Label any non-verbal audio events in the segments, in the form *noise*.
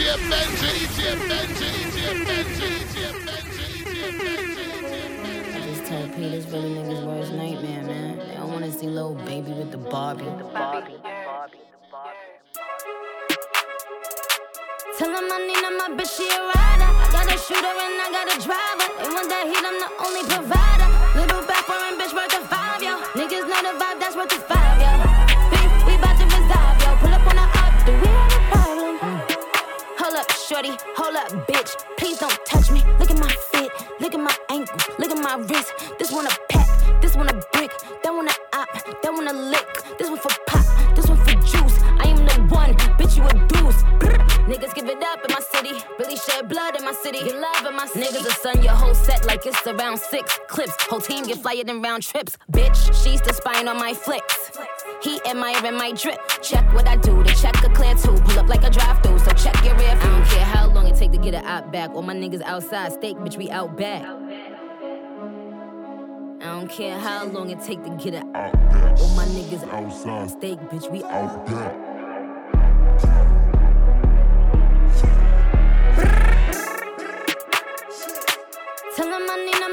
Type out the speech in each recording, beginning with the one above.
I just tell P this really niggas' worst nightmare, man. They don't wanna see little baby with the Barbie. The Barbie. Tell him I need my bitch, she a rider. I got a shooter and I got a driver. They want that heat, I'm the only provider. Little back foreign bitch worth a five, yo. Niggas know the vibe, that's worth a five, shorty, hold up, bitch. Please don't touch me. Look at my fit, look at my ankle, look at my wrist. This one a pack, this one a brick, that one a op, that one a lick. This one for pop, this one for juice. I am the one, bitch, you a deuce. Niggas give it up in my city, really shed blood in my city. Get love in my city. Niggas will sun your whole set like it's around six clips. Whole team get flyer than round trips. Bitch, she's the spine on my flicks. He admiring my drip. Check what I do, the check a clear too. Pull up like a drive through, so check your rear. I don't care how long it take to get it out back. All my niggas outside, steak, bitch, we out back. I don't care how long it take to get it out. Back. All my niggas outside, steak, bitch, we out back.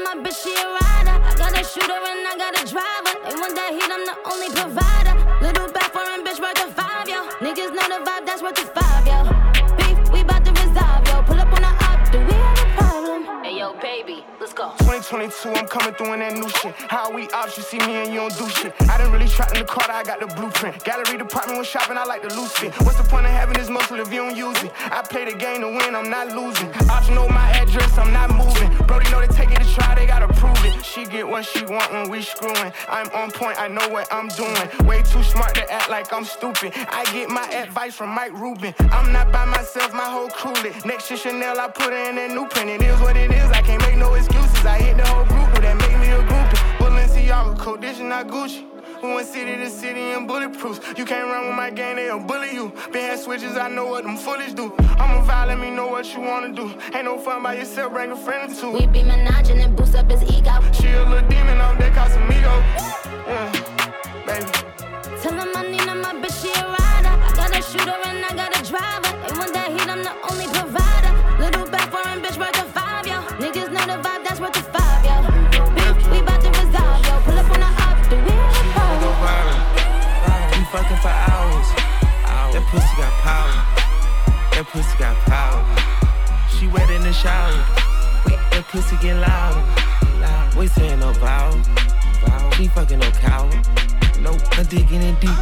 My bitch, she a rider. I got a shooter and I got a driver. They want that heat, I'm the only provider. Little back foreign bitch worth a five, yo. Niggas know the vibe, that's worth a five, 22, I'm coming through in that new shit. How we ops, you see me and you don't do shit. I didn't really trapped in the car, I got the blueprint. Gallery department when shopping, I like the loose fit. What's the point of having this muscle if you don't use it? I play the game to win, I'm not losing. Ops know my address, I'm not moving. Brody know they take it to try, they gotta prove it. She get what she want when we screwing. I'm on point, I know what I'm doing. Way too smart to act like I'm stupid. I get my advice from Mike Rubin. I'm not by myself, my whole crew lit. Next to Chanel, I put her in that new print. It is what it is, I can't make no excuse. I hit the whole group, but that make me a groupie. Balenciaga is not Gucci. We went city to city in bulletproofs. You can't run with my gang, they'll bully you. Been had switches, I know what them foolish do. I'm a vibe, let me know what you wanna do. Ain't no fun by yourself, bring a friend or two. We be menaging and boost up his ego. She a little demon on that Casamigo. Yeah, mm, baby. Tell him I need my bitch, she a rider. I got a shooter and fucking for hours. That pussy got power. That pussy got power. She wet in the shower. That pussy get louder. Loud. We saying no. Vowel. She fucking no cow. Nope, I'm digging in deep.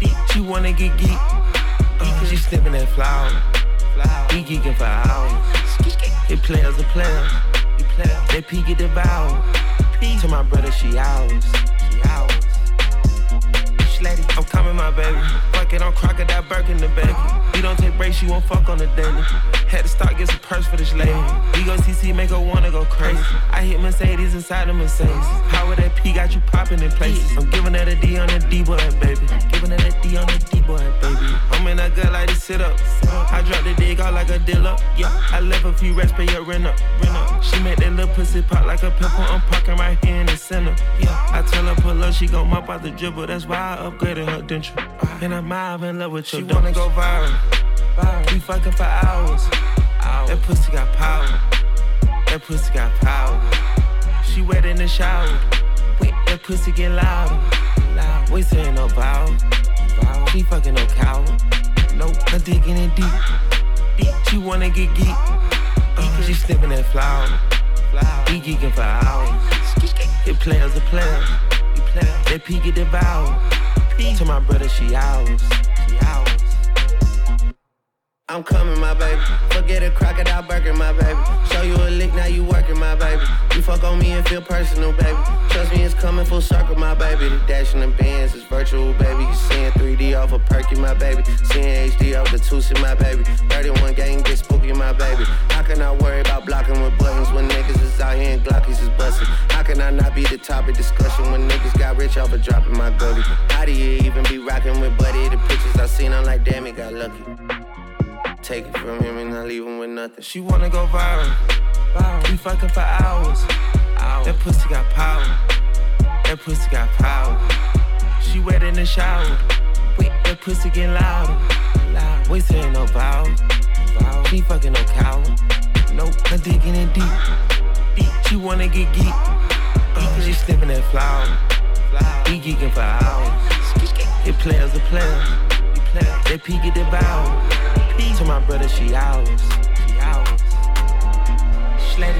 Deep. She wanna get geek. Uh, she sniffing that flower. We geeking for hours. It players are players. They peek at the bow. To my brother, she ours. She ours. I'm coming, my baby. Fuck it, I'm crocodile Birkin the baby. You don't take breaks, you won't fuck on the daily. Had to start get some purse for this lady. We go CC, make her wanna go crazy. I hit Mercedes inside the Mercedes. How would that P got you popping in places? I'm giving that a D on the D boy, baby. Giving that a D on the D boy, baby. I'm in a gut like to sit up. I drop the dig out like a dealer. Yeah, I left a few rest, pay your rent up. Rent up. She make that little pussy pop like a pepper. I'm parking right here in the center. Yeah, I tell her pull up, she gon' mop out the dribble. That's why I upgraded her denture. And I'm in love with you. She wanna go viral. We fucking for hours. That pussy got power. That pussy got power. She wet in the shower. That pussy get. Loud. We saying no vowel. She fucking no cow. Nope, digging in deep. Deep. She wanna get geek. Uh, she sniffing that flower. We geeking for hours. It players are players. They peek at the bow. To my brother, she ours. She ours. I'm coming, my baby. Forget a crocodile Birkin, my baby. Show you a lick, now you working, my baby. You fuck on me and feel personal, baby. Trust me, it's coming full circle, my baby. The dash in the bands is virtual, baby. You seeing 3D off a perky, my baby. Seeing HD off the Tusi, my baby. 31 gang get spooky, my baby. How can I worry about blocking with buttons when niggas is out here and Glockies is busting? How can I not be the topic discussion when niggas got rich off of dropping my goldie? How do you even be rocking with Buddy? The pictures I seen, I'm like, damn, it got lucky. Take it from him and not leave him with nothing. She wanna go viral. We fucking for hours. That pussy got power. That pussy got power. She wet in the shower. Wait, that pussy get louder. We saying no vowel. She fucking no cow. Nope, I'm digging in deep. deep. She wanna get geek. Uh, she sniffing that flower. We geeking for hours. It players a player. They peek at the bow. To my brother, she ours. She ours. Shlet.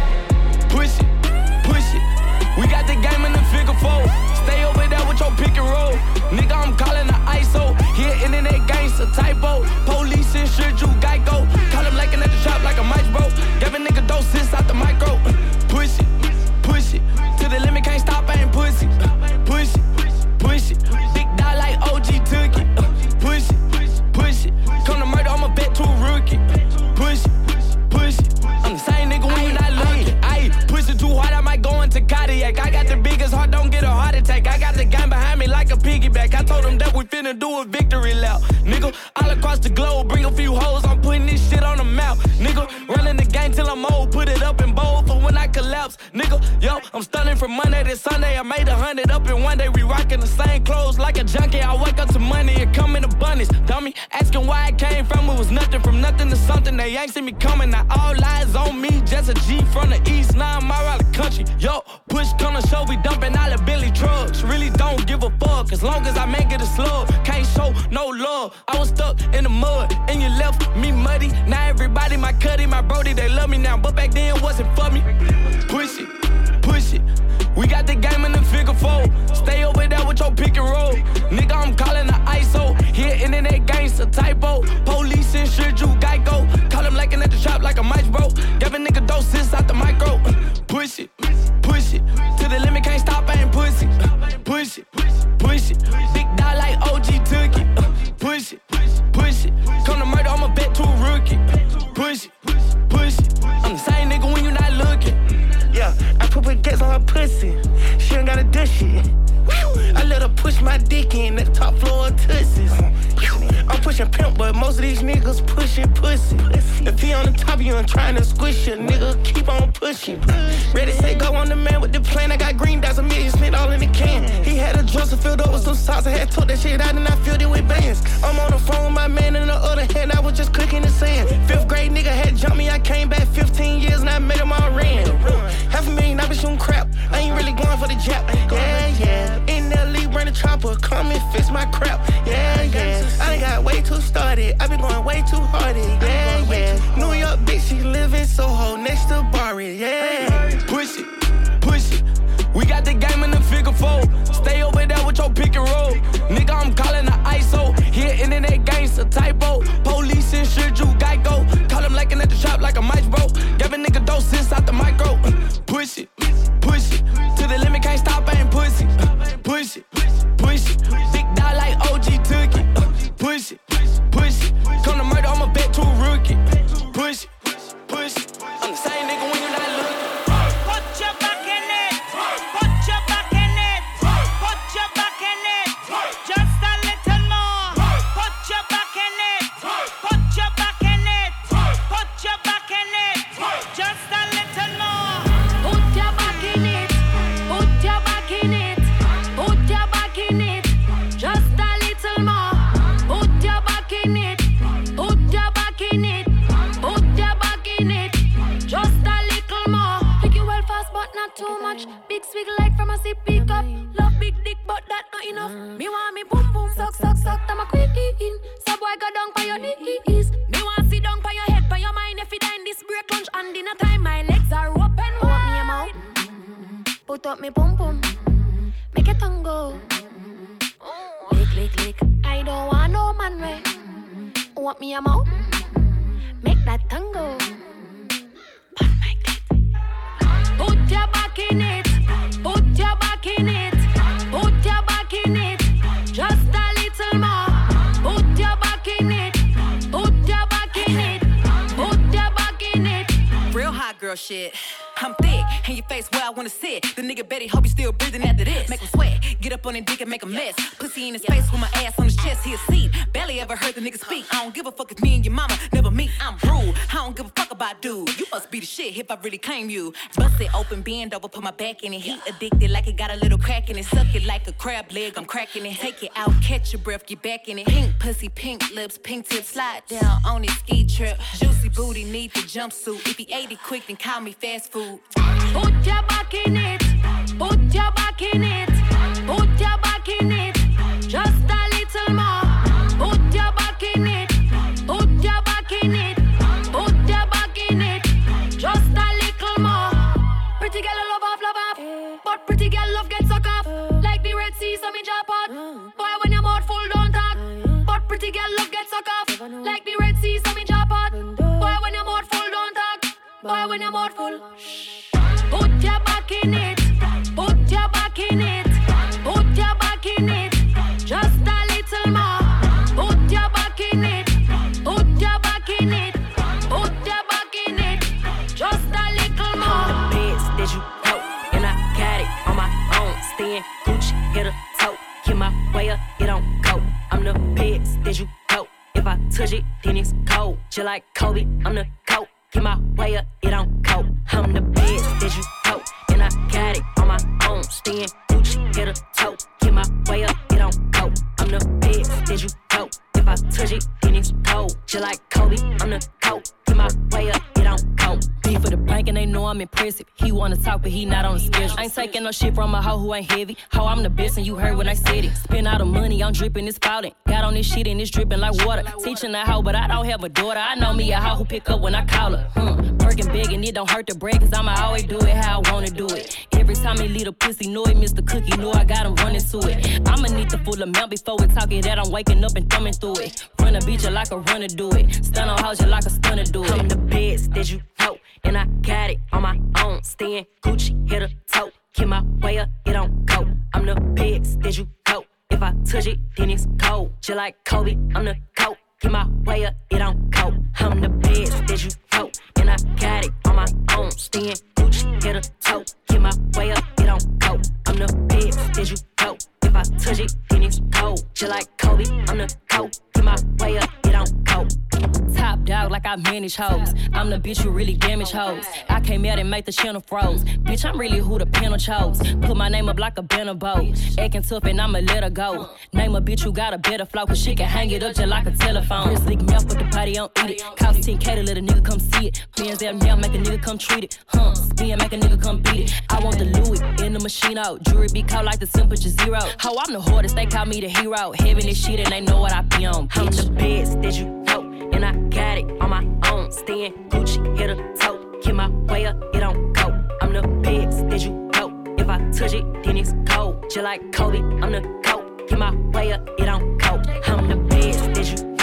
Push it, push it. We got the game in the figure four. Stay over there with your pick and roll. Nigga, I'm calling the ISO. Here, internet gangster typo. Police insured you, Geico. Call him like at the shop like a mic bro. Give a nigga doses out the micro. Push it, push it. Told them that we finna do a victory lap. Nigga, all across the globe, bring a few hoes, I'm putting this shit on the map. Nigga, running the game till I'm old, put it up collapse. Nigga, yo, I'm stunning from Monday to Sunday. I made a hundred up in one day, we rocking the same clothes like a junkie. I wake up to money and come in abundance. Dummy, asking why it came from, it was nothing from nothing to something. They ain't see me coming, now all lies on me. Just a G from the east, now I'm out of the country. Yo, push come to show, we dumping all the Billy trucks. Really don't give a fuck, as long as I make it a slug. Can't show no love. I was stuck in the mud, and you left me muddy. Now everybody, my cutty, my brody, they love me now. But back then wasn't for me. Push it, push it. We got the game in the figure four. Stay over there with your pick and roll. Nigga, I'm calling the ISO. Here, internet gangster typo. Police insured you, Geico. Call him like at the shop like a mic bro. Give a nigga doses out the micro. Push it, push it. To the limit, pussy. She ain't gotta do shit. I let her push my dick in the top floor of Tootsies. Pushing pimp, but most of these niggas pushing pussy. If he on the top of you and trying to squish you, nigga, keep on pushing. Ready, say go on the man with the plan. I got green dots, a million spent all in the can. He had a dresser filled up with some sauce. I had took that shit out and I filled it with bands. I'm on the phone with my man in the other hand. I was just cooking the sand. Fifth grade nigga had jumped me. I came back 15 years and I made him all ran. Half a million, I been shooting crap. I ain't really going for the jab. Yeah, yeah. Bring the chopper. Come and fix my crap. Yeah, yeah. I done got way too started. I been going way too hard. Yeah, yeah. New York bitch, she live in Soho next to Barry. Yeah. Push it, push it. We got the game in the figure four. Stay over there with your pick and roll. Nigga, I'm calling the ISO. Here, internet gangster typo. Police insured you, Geico. Call him like at the shop like a mic bro. Give a nigga doses out the micro. Bust it open, bend over, put my back in it. He addicted like it got a little crack in it. Suck it like a crab leg, I'm cracking it. Take it out, catch your breath, get back in it. Pink pussy, pink lips, pink tip, slide down on his ski trip. Juicy booty, need the jumpsuit. If he ate it quick, then call me fast food. Put your back in it. Put your back in it. Put your back in it. Just a little more. Pretty girl love get suck off. Like the Red Sea, so me drop out. Boy, when your mouth full, don't talk. But pretty girl love get suck off. Like the Red Sea, so me drop out. Boy, when your mouth full, don't talk. Boy, when your mouth no shit from a hoe who ain't heavy. Ho, I'm the best and you heard when I said it. Spend all the money, I'm dripping, it's spouting. Got on this shit and it's dripping like water. Teaching a hoe, but I don't have a daughter. I know me a hoe who pick up when I call her. Hmm. Working big and it don't hurt to brag, cause I'ma always do it how I wanna do it. Every time he leave a pussy, know it, Mr. Cookie, know I got him running to it. I'ma need the full amount before we talk it that I'm waking up and thumbing through it. Run a you like a runner do it. Stun on house you like a stunner do it. I'm the best that you know, and I got it on my own. Staying Gucci, hit a toe. Keep my way up, it don't go. I'm the best that you know. If I touch it, then it's cold. Just like Kobe, I'm the coat. Keep my way up, it don't go. I'm the best that you know, and I got it on my own. Staying Gucci, hit a toe. Keep my way up, it don't go. I'm the best that you know. If I touch it, then it's cold. Just like Kobe, I'm the coat. Keep my way up, like I manage hoes. I'm the bitch who really damage hoes. I came out and made the channel froze. Bitch, I'm really who the panel chose. Put my name up like a banner bow. Acting tough and I'ma let her go. Name a bitch who got a better flow, cause she can hang it up just like a telephone. Chris lick mouth, but the party don't eat it. Cost 10k to let a nigga come see it. Bands out now, make a nigga come treat it. Huh, spin, make a nigga come beat it. I want the Louis in the machine out. Jewelry be caught like the temperature zero. How I'm the hardest, they call me the hero. Heaven this shit and they know what I be on. I'm the best that you know, and I got it on. Staying Gucci, hit a toe. Keep my way up, it don't go. I'm the best did you know. If I touch it, then it's cold. Just like Kobe, I'm the coat. Keep my way up, it don't go. I'm the best did you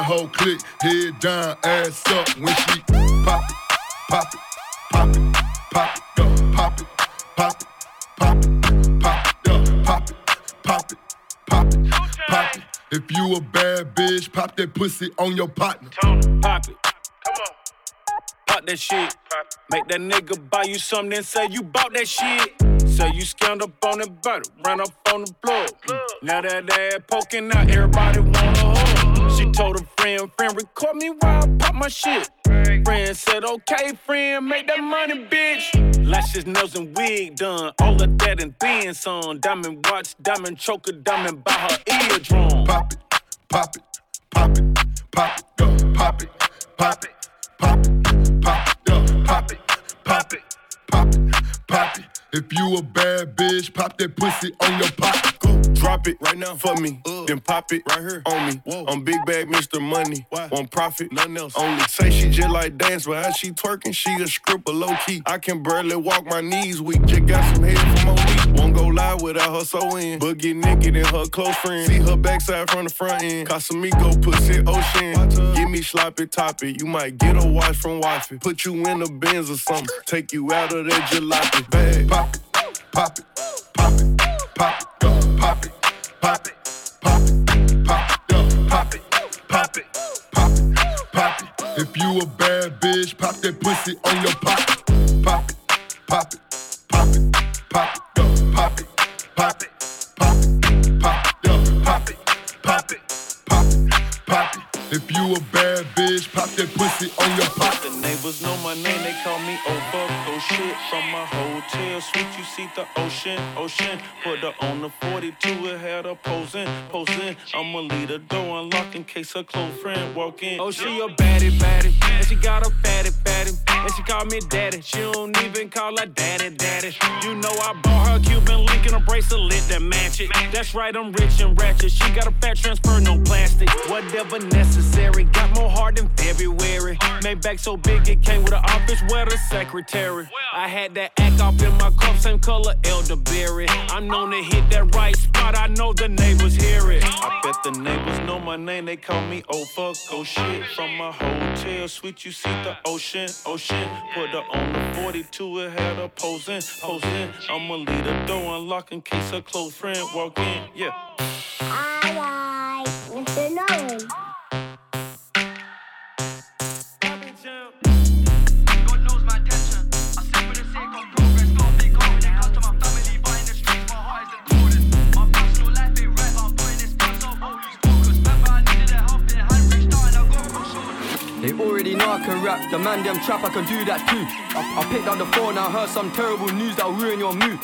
A whole click. Head down, ass up when she pop it, pop it, pop it, pop it, yo, pop it, pop it, pop it, pop it, pop it, pop it, pop it. If you a bad bitch, pop that pussy on your partner. Pop it. Come on. Pop that shit. Make that nigga buy you something and say you bought that shit. Say you scammed up on that butter, ran up on the plug. Now that ass poking out, everybody wanna hug. She told a friend, friend, record me while I pop my shit. Friend said, okay, friend, make that money, bitch. Lashes, nails, and wig done. All of that and then some. Diamond watch, diamond choker, diamond by her eardrum. Pop it, pop it, pop it, pop it, If you a bad bitch, pop that pussy on your pop. Drop it right now for me, uh. then pop it right here. on me. I'm big bag Mr. Money, want profit, nothing else. Only say she just like dance, but how she twerking, she a stripper low key. I can barely walk my knees weak, just got some head from Monique. Won't go live without her so in, but get naked and her close friend. See her backside from the front end, Casamigo pussy ocean. Give me sloppy toppy, you might get a watch from wifey. Put you in a Benz or something, take you out of that jalopy bag. Pop it, pop it, pop it, pop it, pop it, pop it, pop it, pop it, yo, pop it, pop it, pop it, pop it. If you a bad bitch, pop that pussy on your pop. Pop it, pop it, pop it, pop it, yo, pop it, pop it, pop it, pop it, yo, pop it, pop it, pop it, pop it. If you a bad bitch, pop that pussy on your pop. The neighbors know my name, they call me over. oh shit from my hotel suite. You see the ocean, ocean. Put her on the 42, it had her posing, posing. I'ma leave the door unlocked in case her close friend walk in. Oh, she a baddie, baddie. And she got a fatty, fatty. And she call me daddy. She don't even call her daddy, daddy. You know I bought her a Cuban link and a bracelet that match it. That's right, I'm rich and ratchet. She got a fat transfer, no plastic. Whatever necessary. Got more heart than February. Made back so big it came with an office where the secretary. I had that act off in my cup, same color elderberry. I'm known to hit that right spot. I know the neighbors hear it. I bet the neighbors know my name. They call me oh fuck, oh shit. From my hotel suite, you see the ocean, ocean. Put her on the 42, it had her posing, posing. I'ma leave the door unlocked in case her close friend walk in. Yeah. The man them trap, I can do that too. I, I picked up the phone, and I heard some terrible news that'll ruin your mood.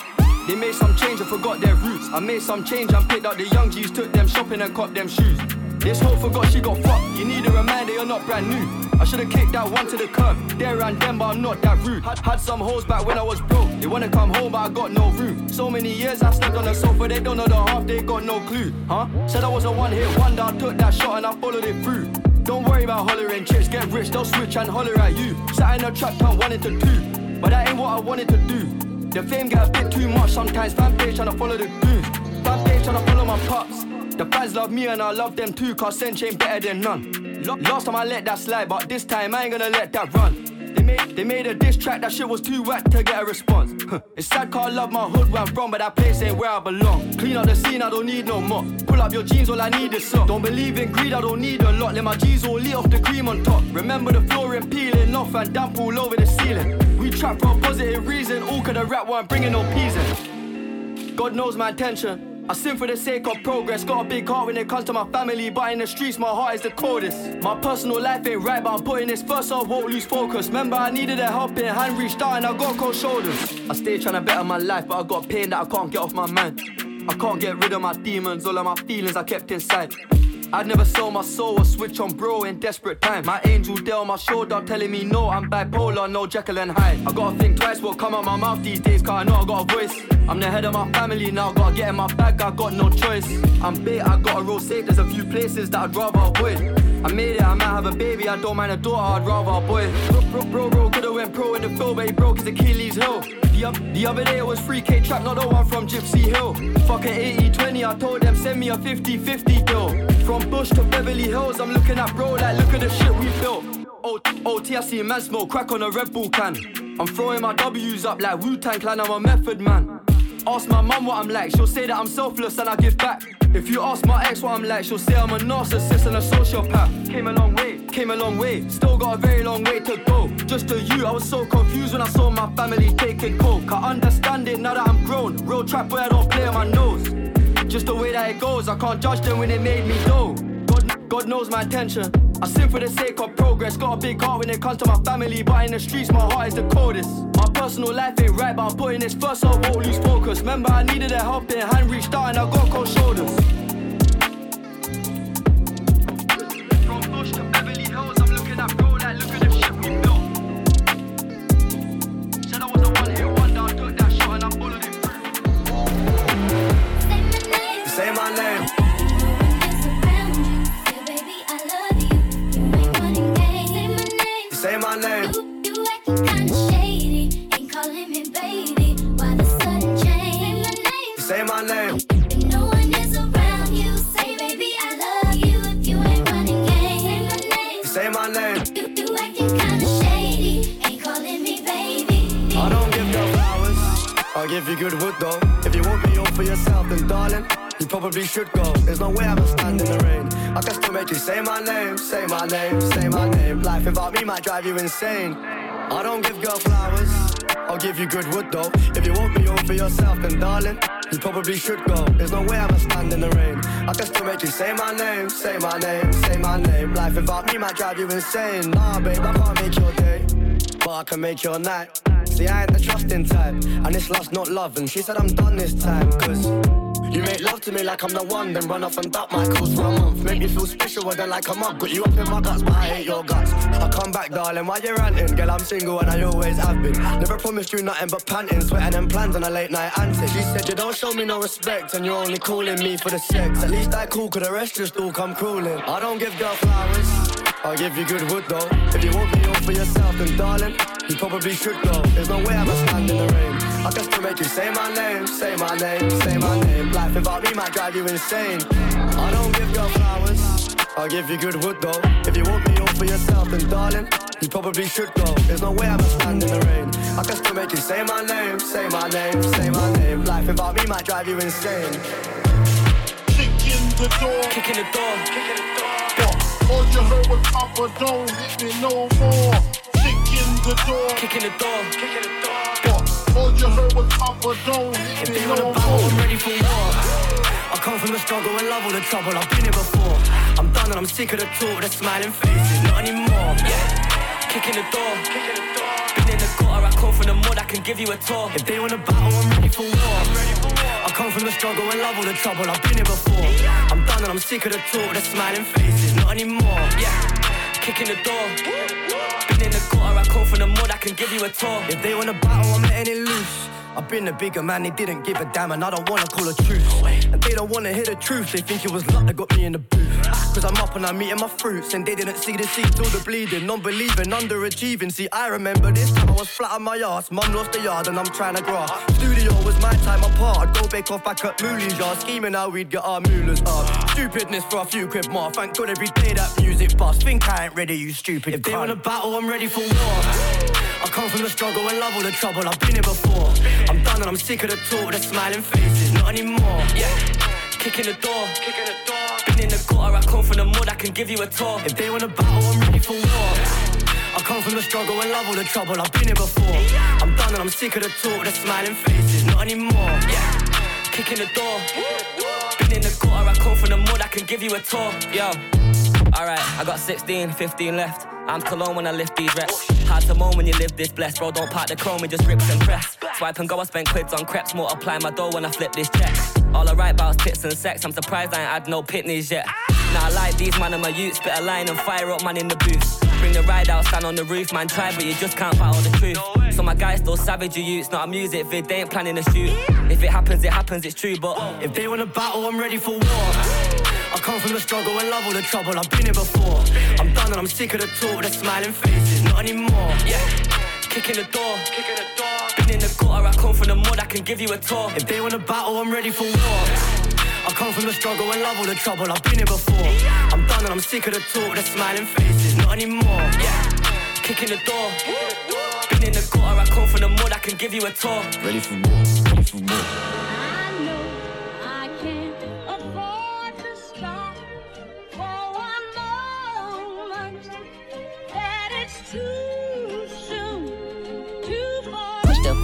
They made some change and forgot their roots. I made some change and picked up the young G's, took them shopping and caught them shoes. This hoe forgot she got fucked. You need a reminder you're not brand new. I should've kicked that one to the curb. There and them, but I'm not that rude. Had, had some hoes back when I was broke. They wanna come home, but I got no room. So many years I slept on the sofa, they don't know the half, they got no clue. Huh? Said I was a one hit wonder, I took that shot and I followed it through. Don't worry about hollering chicks, get rich, they'll switch and holler at you. Sat in a trap, can't wanted to do. But that ain't what I wanted to do. The fame got a bit too much sometimes. Fan page tryna follow the goons. Fan page tryna follow my pops. The fans love me and I love them too, cause Sench ain't better than none. Last time I let that slide, but this time I ain't gonna let that run. They made, they made a diss track, that shit was too whack to get a response. Huh. It's sad I love my hood where I'm from, but that place ain't where I belong. Clean up the scene, I don't need no more. Pull up your jeans, all I need is some. Don't believe in greed, I don't need a lot. Let my G's all eat off the cream on top. Remember the flooring peeling off and damp all over the ceiling. We trap for a positive reason, all cause the rap weren't bringing no peas in. God knows my intention. I sin for the sake of progress. Got a big heart when it comes to my family, but in the streets, my heart is the coldest. My personal life ain't right, but I'm putting this first, so I won't lose focus. Remember, I needed a helping hand, reached out, and I got cold shoulders. I stay trying to better my life, but I got pain that I can't get off my mind. I can't get rid of my demons, all of my feelings I kept inside. I'd never sell my soul or switch on bro in desperate time. My angel there my shoulder telling me no, I'm bipolar, no Jekyll and Hyde. I gotta think twice what come out my mouth these days, cause I know I got a voice. I'm the head of my family now, gotta get in my bag, I got no choice. I'm bait, I got a roll safe, there's a few places that I'd rather avoid. I made it, I might have a baby, I don't mind a daughter, I'd rather a boy. Bro, bro, bro, bro could've went pro in the field, but he broke his Achilles heel. The, the other day it was 3K trap, not the one from Gypsy Hill. Fuck Fucking 80-20, I told them send me a 50-50 deal. From Bush to Beverly Hills, I'm looking at bro like look at the shit we built. O- OT, I see man smoke crack on a Red Bull can. I'm throwing my W's up like Wu Tang Clan, I'm a method man. Ask my mum what I'm like, she'll say that I'm selfless and I give back. If you ask my ex what I'm like, she'll say I'm a narcissist and a sociopath. Came a long way, came a long way, still got a very long way to go. Just to you, I was so confused when I saw my family taking coke. I understand it now that I'm grown. Real trap where I don't play on my nose. Just the way that it goes, I can't judge them when it made me know. God, God knows my intention. I sin for the sake of progress. Got a big heart when it comes to my family, but in the streets, my heart is the coldest. My personal life ain't right, but I'm putting this first, so I won't lose focus. Remember, I needed a helping hand, reached out, and I got cold shoulders. Say my name. Say my name. I don't give no flowers. I'll give you good wood though. If you want me all for yourself, then darling, you probably should go. There's no way I'm gonna stand in the rain. I can still make you say my name, say my name, say my name. Life without me might drive you insane. I don't give girl flowers. I'll give you good wood though. If you want me all for yourself, then darling, you probably should go. There's no way I'm gonna stand in the rain. I can still make you say my name, say my name, say my name. Life without me might drive you insane. Nah, babe, I can't make your day, but I can make your night. See, I ain't the trusting type, and this love's not love. And she said I'm done this time, cause you make love to me like I'm the one, then run off and duck my calls for a month. Make me feel special, then like a mug. Got you up in my guts, but I hate your guts. I come back, darling, why you ranting? Girl, I'm single and I always have been. Never promised you nothing but panting, sweating and plans on a late night antic. She said you don't show me no respect, and you're only calling me for the sex. At least I cool, cause the rest just all come crawling. I don't give girl flowers. I'll give you good wood though. If you want me all for yourself, then darling, you probably should go. There's no way I'm gonna stand in the rain. I can still make you say my name, say my name, say my name. Life without me might drive you insane. I don't give your flowers. I'll give you good wood though. If you want me all for yourself, then darling, you probably should go. There's no way I'm gonna stand in the rain. I can still make you say my name, say my name, say my name. Life without me might drive you insane. Kick in the door. Kick in the door. Kick in the door. All you heard was Papa, don't hit me no more. Kick in the door. Kick in the door. Kick in the door. All you heard was Papa, don't hit If me they no wanna battle, I'm ready for war. I come from the struggle and love all the trouble. I've been here before. I'm done and I'm sick of the talk, the smiling faces, not anymore. Yeah, kick in the door. In the gutter, I call from the mud, I can give you a tour. If they wanna battle, I'm ready for war. I come from the struggle and love all the trouble. I've been here before. I'm done and I'm sick of the talk, the smiling faces, not anymore. Yeah, kick in the door. Been in the gutter, I call from the mud, I can give you a tour. If they wanna battle, I'm letting it loose. I've been a bigger man, they didn't give a damn, and I don't wanna call a truth. And they don't wanna hear the truth, they think it was luck that got me in the booth. *laughs* Cause I'm up and I'm eating my fruits, and they didn't see the seeds, all the bleeding, non believing, underachieving. See, I remember this time I was flat on my ass, mum lost the yard, and I'm trying to grass. Studio was my time apart, I'd go bake off back at Mooley's yard, scheming how we'd get our moolahs up. Stupidness for a few quid more, thank God every day that music bust. Think I ain't ready, you stupid. If they wanna battle, I'm ready for war. I come from the struggle and love all the trouble, I've been here before. I'm done and I'm sick of the talk, the smiling faces, not anymore. Yeah, kicking the door. Kicking the door. Been in the gutter, I come from the mud, I can give you a tour. If they wanna battle, I'm ready for war. I come from the struggle and love all the trouble, I've been here before. I'm done and I'm sick of the talk, the smiling faces, not anymore. Yeah, kicking the door. Been in the gutter, I come from the mud, I can give you a tour. Yo, alright, I got 16, 15 left. I'm cologne when I lift these reps. Hard to moan when you live this blessed, bro. Don't part the chrome, it just rips and press. Swipe and go, I spend quids on crepes. Multiply my dough when I flip this check. All I write about tits and sex. I'm surprised I ain't had no pitneys yet. Now I like these man, I'm a youth. Spit a line and fire up man in the booth. Bring the ride out, stand on the roof, man. Try, but you just can't battle the truth. So my guys still savage, you youths. Not a music vid, they ain't planning a shoot. If it happens, it happens, it's true. But if they wanna battle, I'm ready for war. I come from the struggle and love all the trouble, I've been here before. I'm done and I'm sick of the talk, the smiling faces, not anymore. Yeah, kicking the door. Been in the gutter, I come from the mud, I can give you a tour. If they wanna battle, I'm ready for war. I come from the struggle and love all the trouble, I've been here before. I'm done and I'm sick of the talk, the smiling faces, not anymore. Yeah, kicking the door. Been in the gutter, I come from the mud, I can give you a tour. Ready for more, ready for more.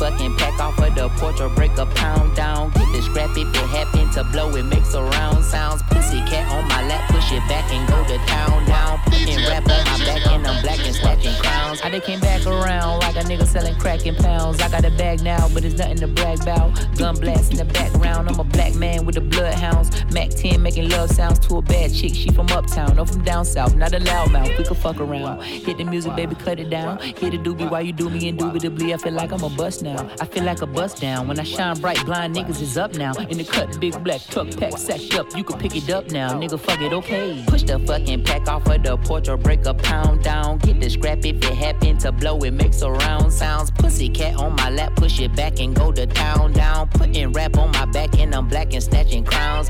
Fucking pack off of the porch or break a pound down. Get the scrap if it happen to blow, it makes a round sounds. Pussy cat on my lap, push it back and go to town down. Putting rap on my back and I'm black and stacking crowns. I done came back around like a nigga selling crack in pounds. I got a bag now, but it's nothing to brag about. Gun blast in the background, I'm a black man with the bloodhounds. Mac 10 making love sounds to a bad chick. She from uptown, no from down south, not a loudmouth. We could fuck around. Hit the music, baby, cut it down. Hit a doobie while you do me indubitably. I feel like I'm a bust now. I feel like a bust down. When I shine bright, blind niggas is up now. In the cut, big black truck pack sacked up. You can pick it up now, nigga. Fuck it, okay. Push the fucking pack off of the porch or break a pound down. Get the scrap if it happen to blow, it makes a round sounds. Pussy cat on my lap, push it back and go to town down. Putting rap on my back and I'm black and snatching crowns.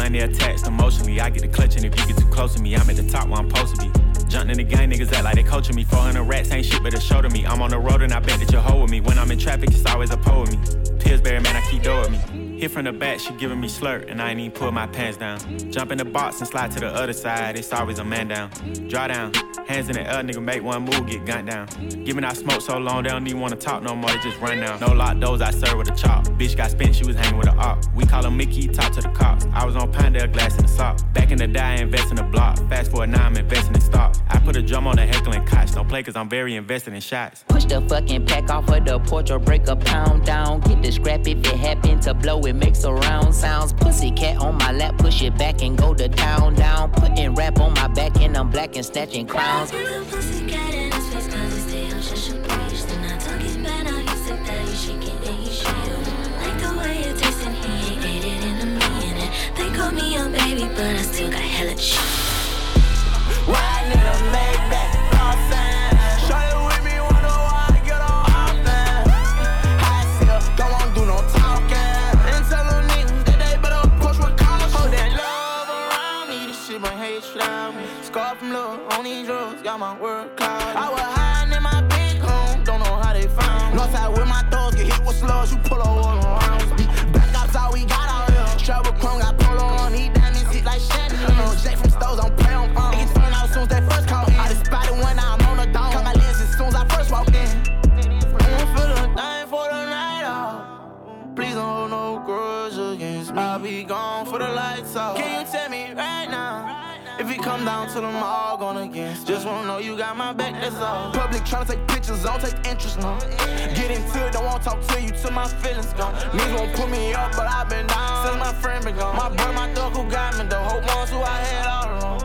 Money attached emotionally. I get the clutch, and if you get too close to me, I'm at the top where I'm supposed to be. Jumping in the game, niggas act like they coaching me. 400 rats ain't shit but a show to me. I'm on the road and I bet that you hold with me. When I'm in traffic, it's always a pole with me. Pillsbury, man, I keep door with me. Hit from the back, she giving me slurp, and I ain't even pull my pants down. Jump in the box and slide to the other side, it's always a man down. Draw down, hands in the air, nigga, make one move, get gunned down. Giving out smoke so long, they don't even wanna talk no more, they just run down. No lock doors, I serve with a chop. Bitch got spent, she was hanging with a op. We call him Mickey, talk to the cops. I was on Pinedale, glass in the sock. Back in the day, I invest in the block. Fast forward now, I'm investing in stocks. I put a drum on the heckling cots. Don't play cause I'm very invested in shots. Push the fucking pack off of the porch or break a pound down. Get the scrap if it happen to blow, it makes a round sounds. Pussy cat on my lap, push it back and go to town down. Putting rap on my back and I'm black and snatching crowns. I'm a little pussycat and his face cause they say I'm shushing. They call me a baby, but I still got hella shit. Why nigga my work clouded. I was hiding in my big home, don't know how they found. Northside with my dogs, get hit with slugs, you pull over around. Back up's all we got out here. Travel chrome, got polo on, these diamonds hit like Shannon. Jake from Stoves, I'm play on phone. Niggas turn out soon as they first come in. I just spotted when I'm on the dome. Cut my lens as soon as I first walked in. One for the night. Please don't hold no grudge against me. I'll be gone for the lights out. Can you tell me right come down till them all gone again. Just wanna know you got my back, that's all. Public tryna take pictures, don't take interest, no. Get into it, don't wanna talk to you till my feelings gone. Niggas won't put me up, but i been down since my friend been gone. My brother, my thug who got me, the whole ones who I had all along.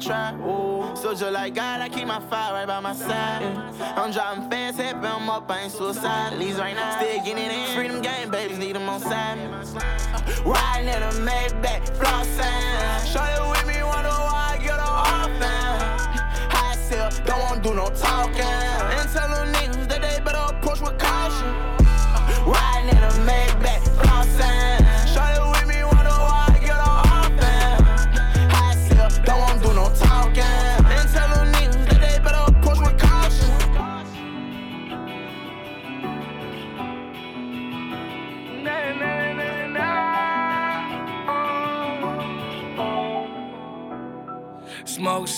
Try. Just like God, I keep my fire right by my side. I'm driving fast, happy I'm up, I ain't suicide. Leaves right now, still getting it in. Freedom game, babies need them on side. Riding in a Maybach, flossing. Shorty with me, wonder why I get her often. High sell, don't wanna do no talking. And tell them niggas that they better approach with caution.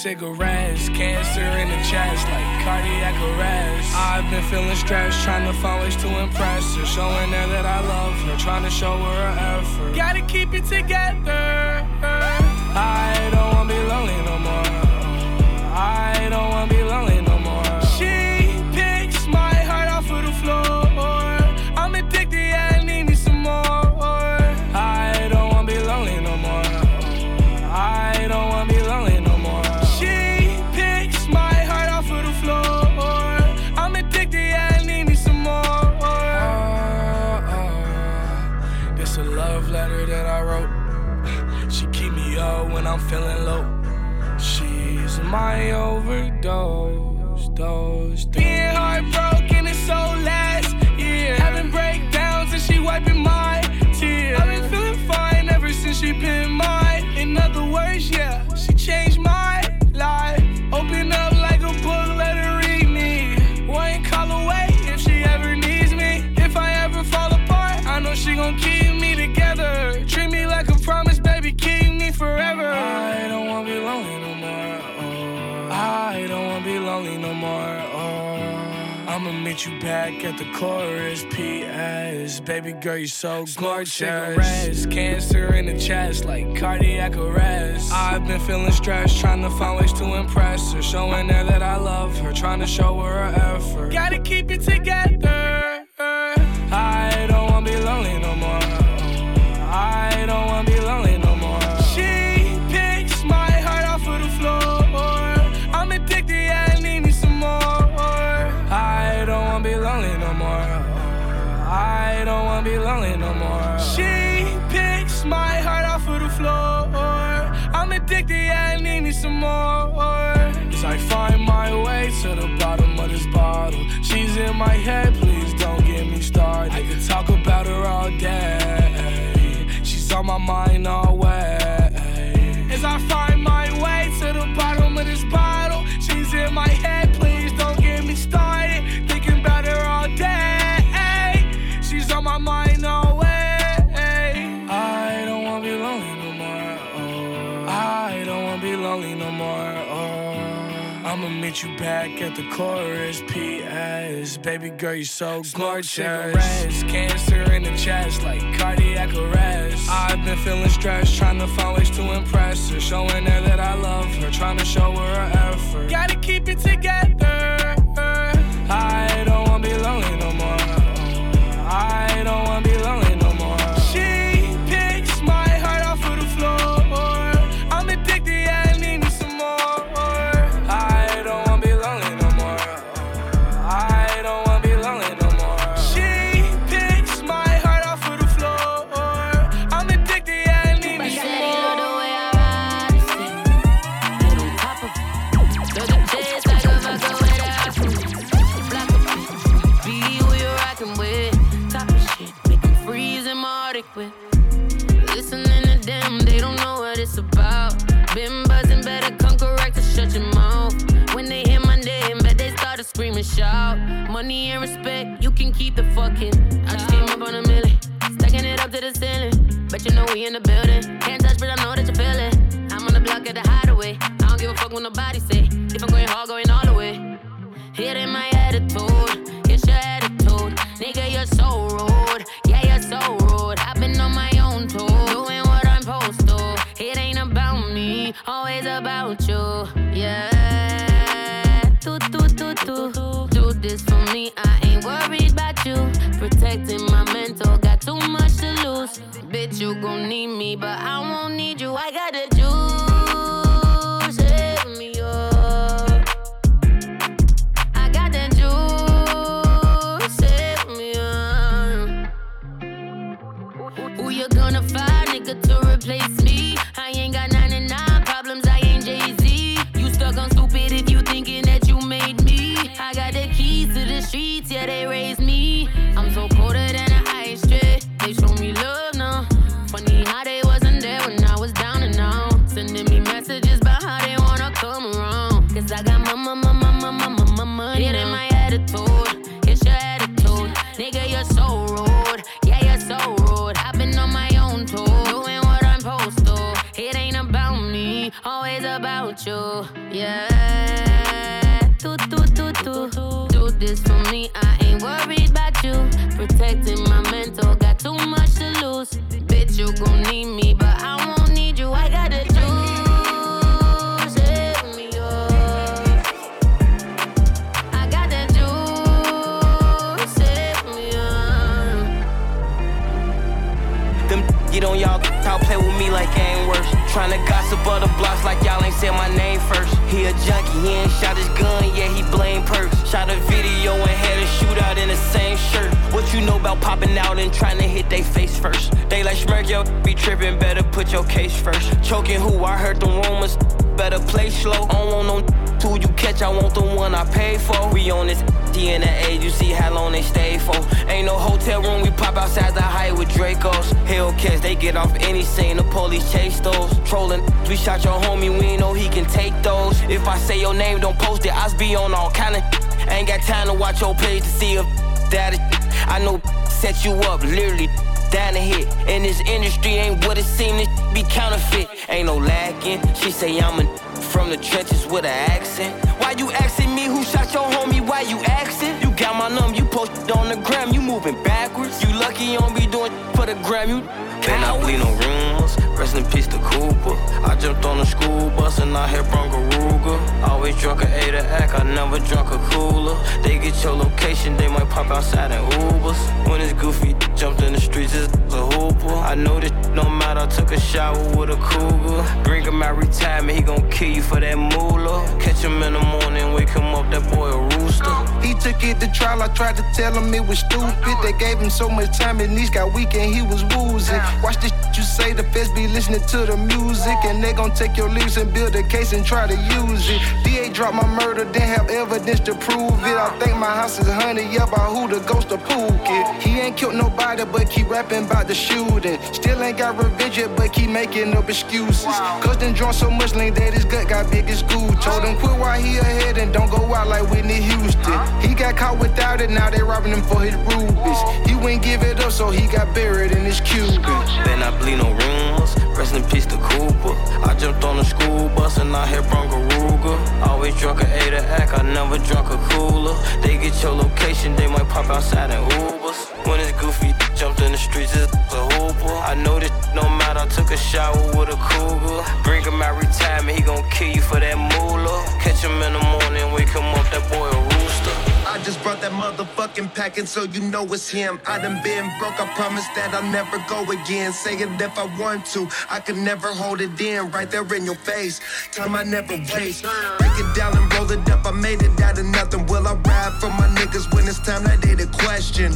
Cigarettes, cancer in the chest, like cardiac arrest. I've been feeling stressed, trying to find ways to impress her, showing her that I love her, trying to show her effort. Gotta keep it together. I don't wanna be lonely no more. I don't wanna be my overdose, meet you back at the chorus. P.S. Baby girl, you so gorgeous. Cigarettes, cancer in the chest, like cardiac arrest. I've been feeling stressed, trying to find ways to impress her, showing her that I love her, trying to show her her effort. Gotta keep it together. I some more. As I find my way to the bottom of this bottle, she's in my head, please don't get me started. I could talk about her all day. She's on my mind always. You back at the chorus. P.S. Baby girl, you so gorgeous. Cigarettes, cancer in the chest, like cardiac arrest. I've been feeling stressed, trying to find ways to impress her, showing her that I love her, trying to show her her effort. Gotta keep it together. I keep the fucking. Cause I got my, my, my, my, my, my, my, money. It ain't my attitude, it's your attitude. Nigga, you're so rude. Yeah, you're so rude. I've been on my own too, doing what I'm supposed to. It ain't about me, always about you. Yeah. Do, do, do, do. Do this for me, I ain't worried about you. Protecting my Tryna gossip other blocks like y'all ain't said my name first. He a junkie, he ain't shot his gun, yeah, he blame perks. Shot a video and had a shootout in the same shirt. What you know about popping out and trying to hit they face first? They like smirk, yo, be tripping, better put your case first. Choking who? I heard the rumors, better play slow. I don't want no who you catch, I want the one I pay for. We on this D in the age, you see how long they stay for. Ain't no hotel room, we pop outside the height with Dracos. Hellcats, they get off any scene, the police chase those. Trolling, we shot your homie, we know he can take those. If I say your name, don't post it, I be on all kind of. Ain't got time to watch your page to see if that is. I know set you up, literally down to hit. In this industry, ain't what it seem to be counterfeit. Ain't no lacking. She say I'm a from the trenches with an accent. Why you asking me who shot your homie? Why you asking? You got my number, you posted on the gram, you moving backwards. You lucky you don't be doing for the gram, you. Then I bleed no rumors. Rest in peace to Cooper. I jumped on the school bus and I hit Bronco Ruger. Always drunk a A act, I never drunk a cooler. They get your location, they might pop outside in Ubers. When it's goofy, jumped in the streets, it's a hooper. I know this no matter, I took a shower with a cougar. Bring him out retirement, he gon' kill you for that moolah. Catch him in the morning, wake him up, that boy a rooster. He took it to trial, I tried to tell him it was stupid. They gave him so much time, his knees got weak and he was woozy. Watch this you say, the feds be listening to the music. And they gon' take your lyrics and build a case and try to use it. Dropped my murder, didn't have evidence to prove it. I think my house is haunted, yeah, by who the ghost of Pookie. He ain't killed nobody, but keep rapping about the shooting. Still ain't got revenge yet, but keep making up excuses. Cause then drunk so much lean that his gut got big as school. Told him quit while he ahead and don't go out like Whitney Houston. He got caught without it, now they robbing him for his rubies. He wouldn't give it up, so he got buried in his Cuban. Then I bleed no rumors. Rest in peace to Cooper. I jumped on the school bus and I hit Bronco Ruger. Always drunk a A act, I never drunk a cooler. They get your location, they might pop outside in Ubers. When it's goofy, jumped in the streets, it's a hooper. I know this no matter, I took a shower with a cougar. Bring him out retirement, he gon' kill you for that moolah. Catch him in the morning, wake him up, that boy a rooster. I just brought that motherfucking packing so you know it's him. I done been broke, I promise that I'll never go again. Say it if I want to, I could never hold it in right there in your face. Time I never waste. Break it down and roll it up, I made it out of nothing. Will I ride for my niggas when it's time that they the question?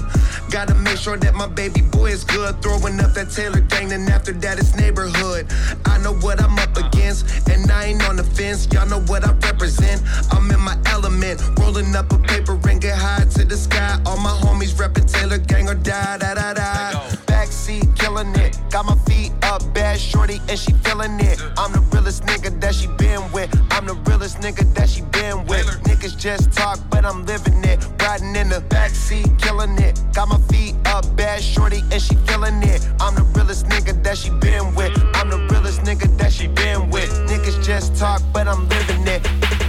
Gotta make sure that my baby boy is good. Throwing up that Taylor gang, then after that it's neighborhood. I know what I'm up against, and I ain't on the fence. Y'all know what I represent. I'm in my element, rolling up a paper get high to the sky. All my homies reppin' Taylor gang or die, da da da. Backseat killing it, got my feet up, bad shorty, and she feeling it. I'm the realest nigga that she been with. I'm the realest nigga that she been with. Niggas just talk, but I'm living it. Riding in the the backseat, killing it. Got my feet up, bad shorty, and she feeling it. I'm the realest nigga that she been with. I'm the realest nigga that she been with. Niggas just talk, but I'm living it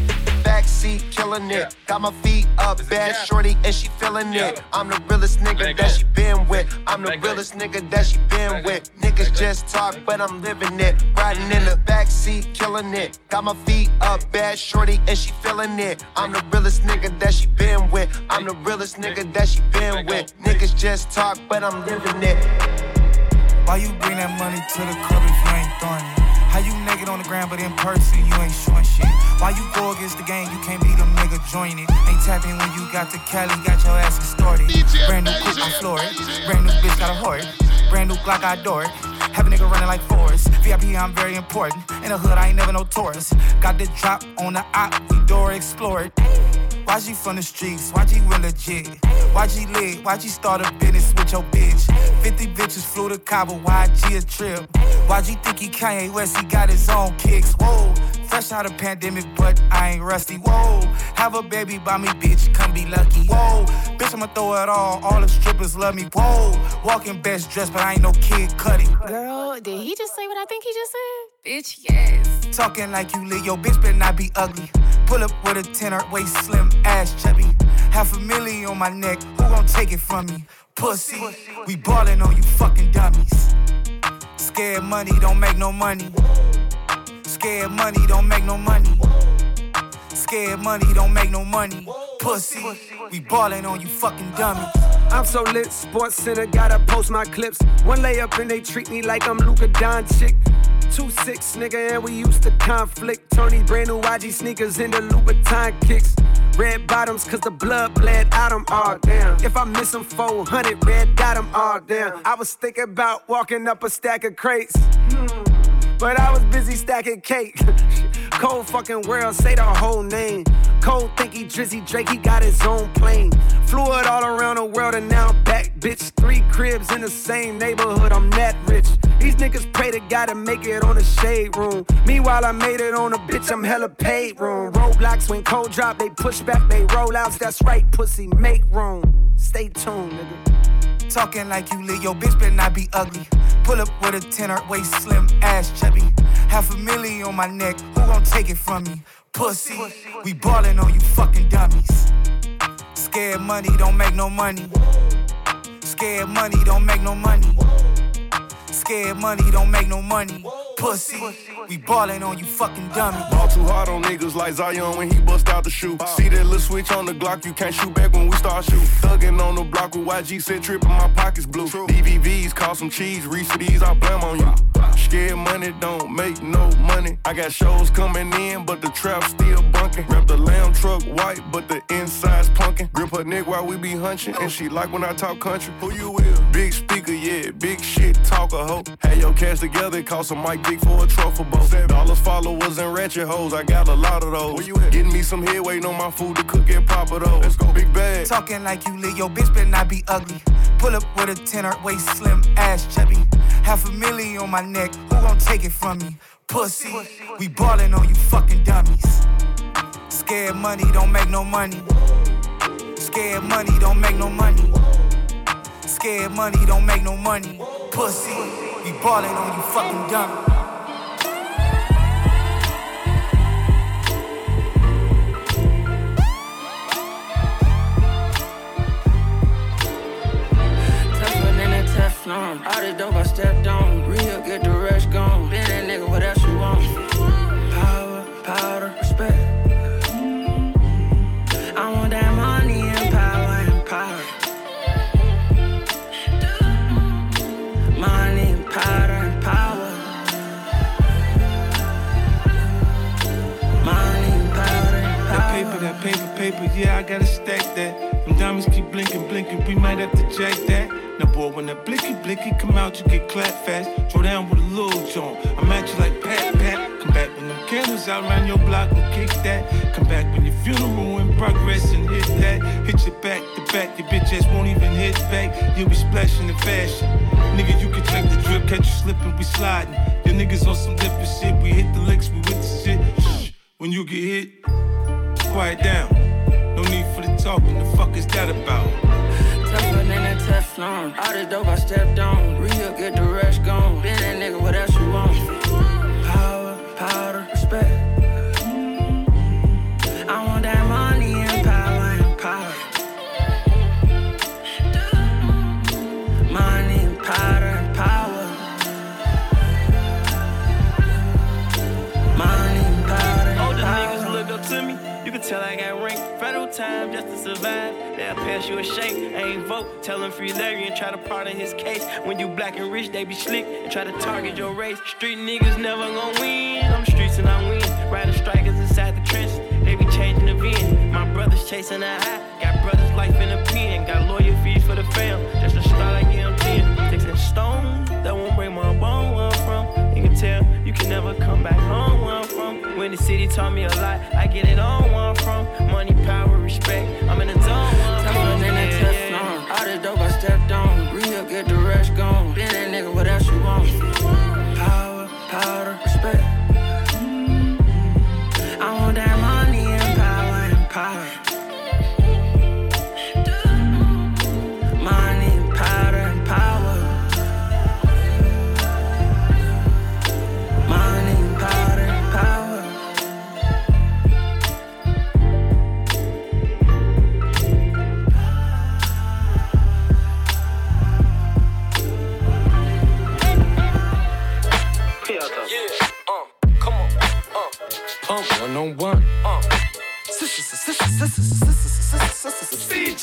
backseat, killing it. Got my feet up, bad shorty, and she feeling it. I'm the realest nigga that she been with. I'm the realest nigga that she been with. Niggas just talk, but I'm living it. Riding in the backseat, killing it. Got my feet up, bad shorty, and she feeling it. I'm the realest nigga that she been with. I'm the realest nigga that she been with. Niggas just talk, but I'm living it. Why you bring that money to the club if you ain't throwing it? How you naked on the ground, but in person you ain't showing shit? Why you go against the game? You can't be the nigga join it. Ain't tapping when you got the Cali, got your ass extorted. Brand new coupe, I'm floored. Brand new bitch, got a horse. Brand new Glock, I adore it. Have a nigga running like Forrest. VIP, I'm very important. In the hood, I ain't never no tourist. Got the drop on the op, we door explored. Why she from the streets? Why she real legit? Why she lit? Why she start a business with your bitch? 50 bitches flew to Cabo, why G a trip? Why you think he Kanye West? He got his own kicks. Whoa, fresh out of pandemic, but I ain't rusty. Whoa, have a baby by me, bitch, come be lucky. Whoa, bitch, I'ma throw it all. All the strippers love me. Whoa, walking best dressed, but I ain't no kid cutting. Girl, did he just say what I think he just said? Bitch, yes. Talking like you lit, yo, bitch better not be ugly. Pull up with a tenor, waist slim, ass chubby. Half a million on my neck, who gon' take it from me? Pussy, we ballin' on you fucking dummies. Scared money don't make no money. Scared money don't make no money. Scared money don't make no money. Pussy, we ballin' on you fucking dummy. I'm so lit, Sports Center, gotta post my clips. One layup and they treat me like I'm Luka Doncic. Two six, nigga, and we used to conflict. Tony brand new YG sneakers in the Louboutin kicks. Red bottoms, cause the blood bled out them, all damn. If I miss them 400, red dot them, all damn. I was thinking about walking up a stack of crates. But I was busy stacking cake. *laughs* Cold fucking world, say the whole name. Cold thinky Drizzy Drake, he got his own plane. Flew it all around the world and now back, bitch. Three cribs in the same neighborhood, I'm that rich. These niggas pray to God to make it on the shade room. Meanwhile, I made it on a bitch, I'm hella paid room. Roadblocks when cold drop, they push back, they rollouts. That's right, pussy, make room. Stay tuned, nigga. Talking like you lit, yo, bitch better not be ugly. Pull up with a tenor, waist slim, ass chubby. Half a million on my neck, who gon' take it from me? Pussy, we ballin' on you fucking dummies. Scared money don't make no money. Scared money don't make no money. Scared money don't make no money. Pussy, we ballin' on you fucking dummies. Ball too hard on niggas like Zion when he bust out the shoe. See that little switch on the Glock, you can't shoot back when we start shoot. Thuggin' on the block with YG said trippin', my pockets blue. DVVs cost some cheese, Reese these, I blame on you. Scared money don't make no money. I got shows coming in, but the trap still bunkin'. Rep the lamb truck white, but the inside's punkin'. Grip her neck while we be hunchin', and she like when I talk country. Who you with? Big speaker, yeah, big shit, talk a hoe. Had your cash together, cost a mic big for a truffle boat. Seven dollars followers and ratchet hoes, I got a lot of those. Where you at? Getting me some head, waiting on my food to cook and pop it up. Let's go, big bag. Talking like you lit, yo, bitch better not be ugly. Pull up with a tenor, waist slim, ass chubby. Half a million on my neck, who gon' take it from me? Pussy, we ballin' on you fucking dummies. Scared money don't make no money. Scared money don't make no money. Scared money don't make no money. Pussy, we ballin' on you fucking dummies. Teflon. All the dope I stepped on. Real, get the rest gone. Been that nigga, what else you want? Power, powder, respect. I want that money and power and power. Money and powder and power. Money and powder and That paper, that paper, paper, yeah, I gotta stack that. Them diamonds keep blinking, blinking, we might have to jack that. Now, boy, when that blicky, blicky come out, you get clapped fast. Throw down with a little joint. I'm at you like pat, pat. Come back when them candles out around your block and kick that. Come back when your funeral in progress and hit that. Hit your back to back, your bitch ass won't even hit back. You'll be splashing in fashion. Nigga, you can check the drip, catch you slipping, we sliding. Your niggas on some different shit, we hit the licks, we with the shit. Shh. When you get hit, quiet down. No need for the talking, the fuck is that about? Tougher than a Teflon. All the dope I stepped on. Real, get the rest gone. Been that nigga, what else you want? Power, powder, respect. I want that money and power and power. Money and powder and power. Money and powder and power. niggas look up to me. You can tell I got rank. Federal time just to survive. They'll pass you a shake. Ain't vote. Tell him free Larry and try to pardon his case. When you black and rich, they be slick and try to target your race. Street niggas never gon' win. I'm streets and I win. Riding strikers inside the trenches. They be changing the VN. My brothers chasing that high. Got brothers life in a pen. Got lawyer fees for the fam. Just a start like M10. Sticks and stones. That won't break my bone where I'm from. You can tell you can never come back home where I'm from. When the city taught me a lot, I get it on where I'm from. Money, power, respect. I'm in the zone stepped on. Real, get the rest gone. Been that nigga, what else you want? Power, powder, respect. On one.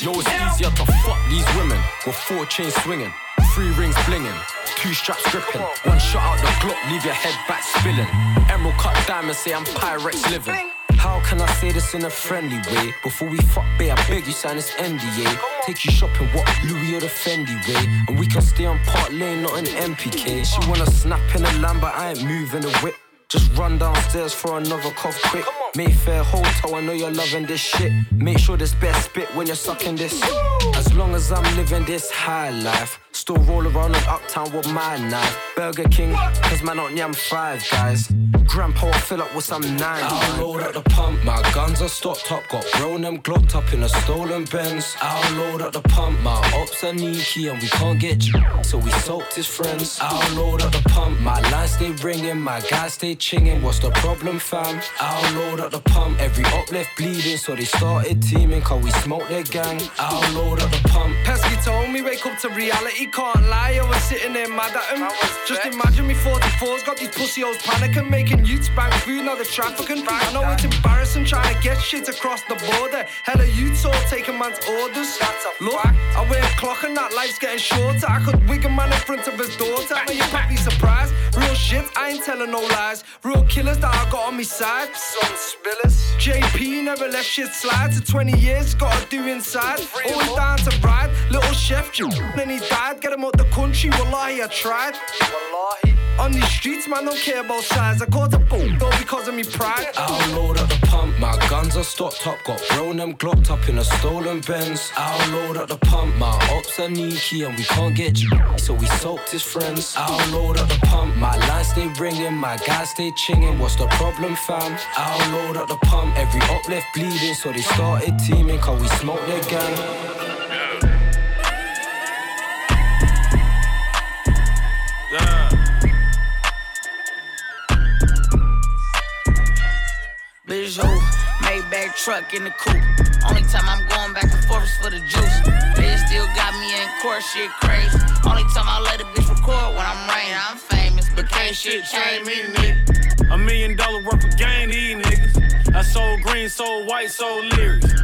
Yo, it's easier to fuck these women with four chains swinging, three rings blinging, two straps gripping, one shot out the Glock, leave your head back spilling. Emerald cut diamond, say I'm Pyrex living. How can I say this in a friendly way? Before we fuck, babe, I beg you sign this NDA. Take you shopping, what Louis or the Fendi way, and we can stay on Park Lane, not in MPK. She wanna snap in a lamb, but I ain't moving the whip. Just run downstairs for another cough quick. Mayfair Hotel, I know you're loving this shit. Make sure this best spit when you're sucking this. As long as I'm living this high life, still roll around in uptown with my knife. Burger King, cause man on yam five guys. Grandpa, I fill up with some nine. I'll load up the pump, my guns are stocked up. Got grown them glocked up in a stolen Benz. I'll load up the pump, my ops are sneaky and we can't get you. so we soaked his friends. I'll load up the pump, my lines stay ringing, my guys stay chinging. What's the problem, fam? I'll load up the pump, every up left bleeding, so they started teaming, cause we smoked their gang. I'll load up the pump. Pesky told me wake up to reality, can't lie. I was sitting there mad at him. Just imagine me 44's got these pussy hoes panicking, making youths bank food, now they're trafficking. I know it's embarrassing trying to get shit across the border. Hella youths all taking man's orders. Look, I wear a clock and that life's getting shorter. I could wig a man in front of his daughter. Now you're probably surprised. Real shit, I ain't telling no lies. Real killers that I got on my side. Some spillers. JP never left shit slide. To 20 years, gotta do inside. Always down to ride. Little chef, you then he died. Get him out the country, wallahi, I tried. Wallahi. On these streets, man, don't care about size. I caught a boot, all because of me pride. I'll load up the pump, my guns are stocked up. Got grown them glocked up in a stolen Benz. I'll load up the pump, my ops are sneaky and we can't get you. so we soaked his friends. I'll load up the pump, my lines stay ringing, my guys stay chinging. What's the problem, fam? I'll load up the pump, every up left bleeding, so they started teaming, cause we smoked their gang. Truck in the coupe. Only time I'm going back and forth is for the juice. Bitch still got me in court, shit crazy. Only time I let a bitch record when I'm rain. I'm famous, but can't shit change me, nigga. A million dollar worth of game, these niggas. I sold green, sold white, sold lyrics.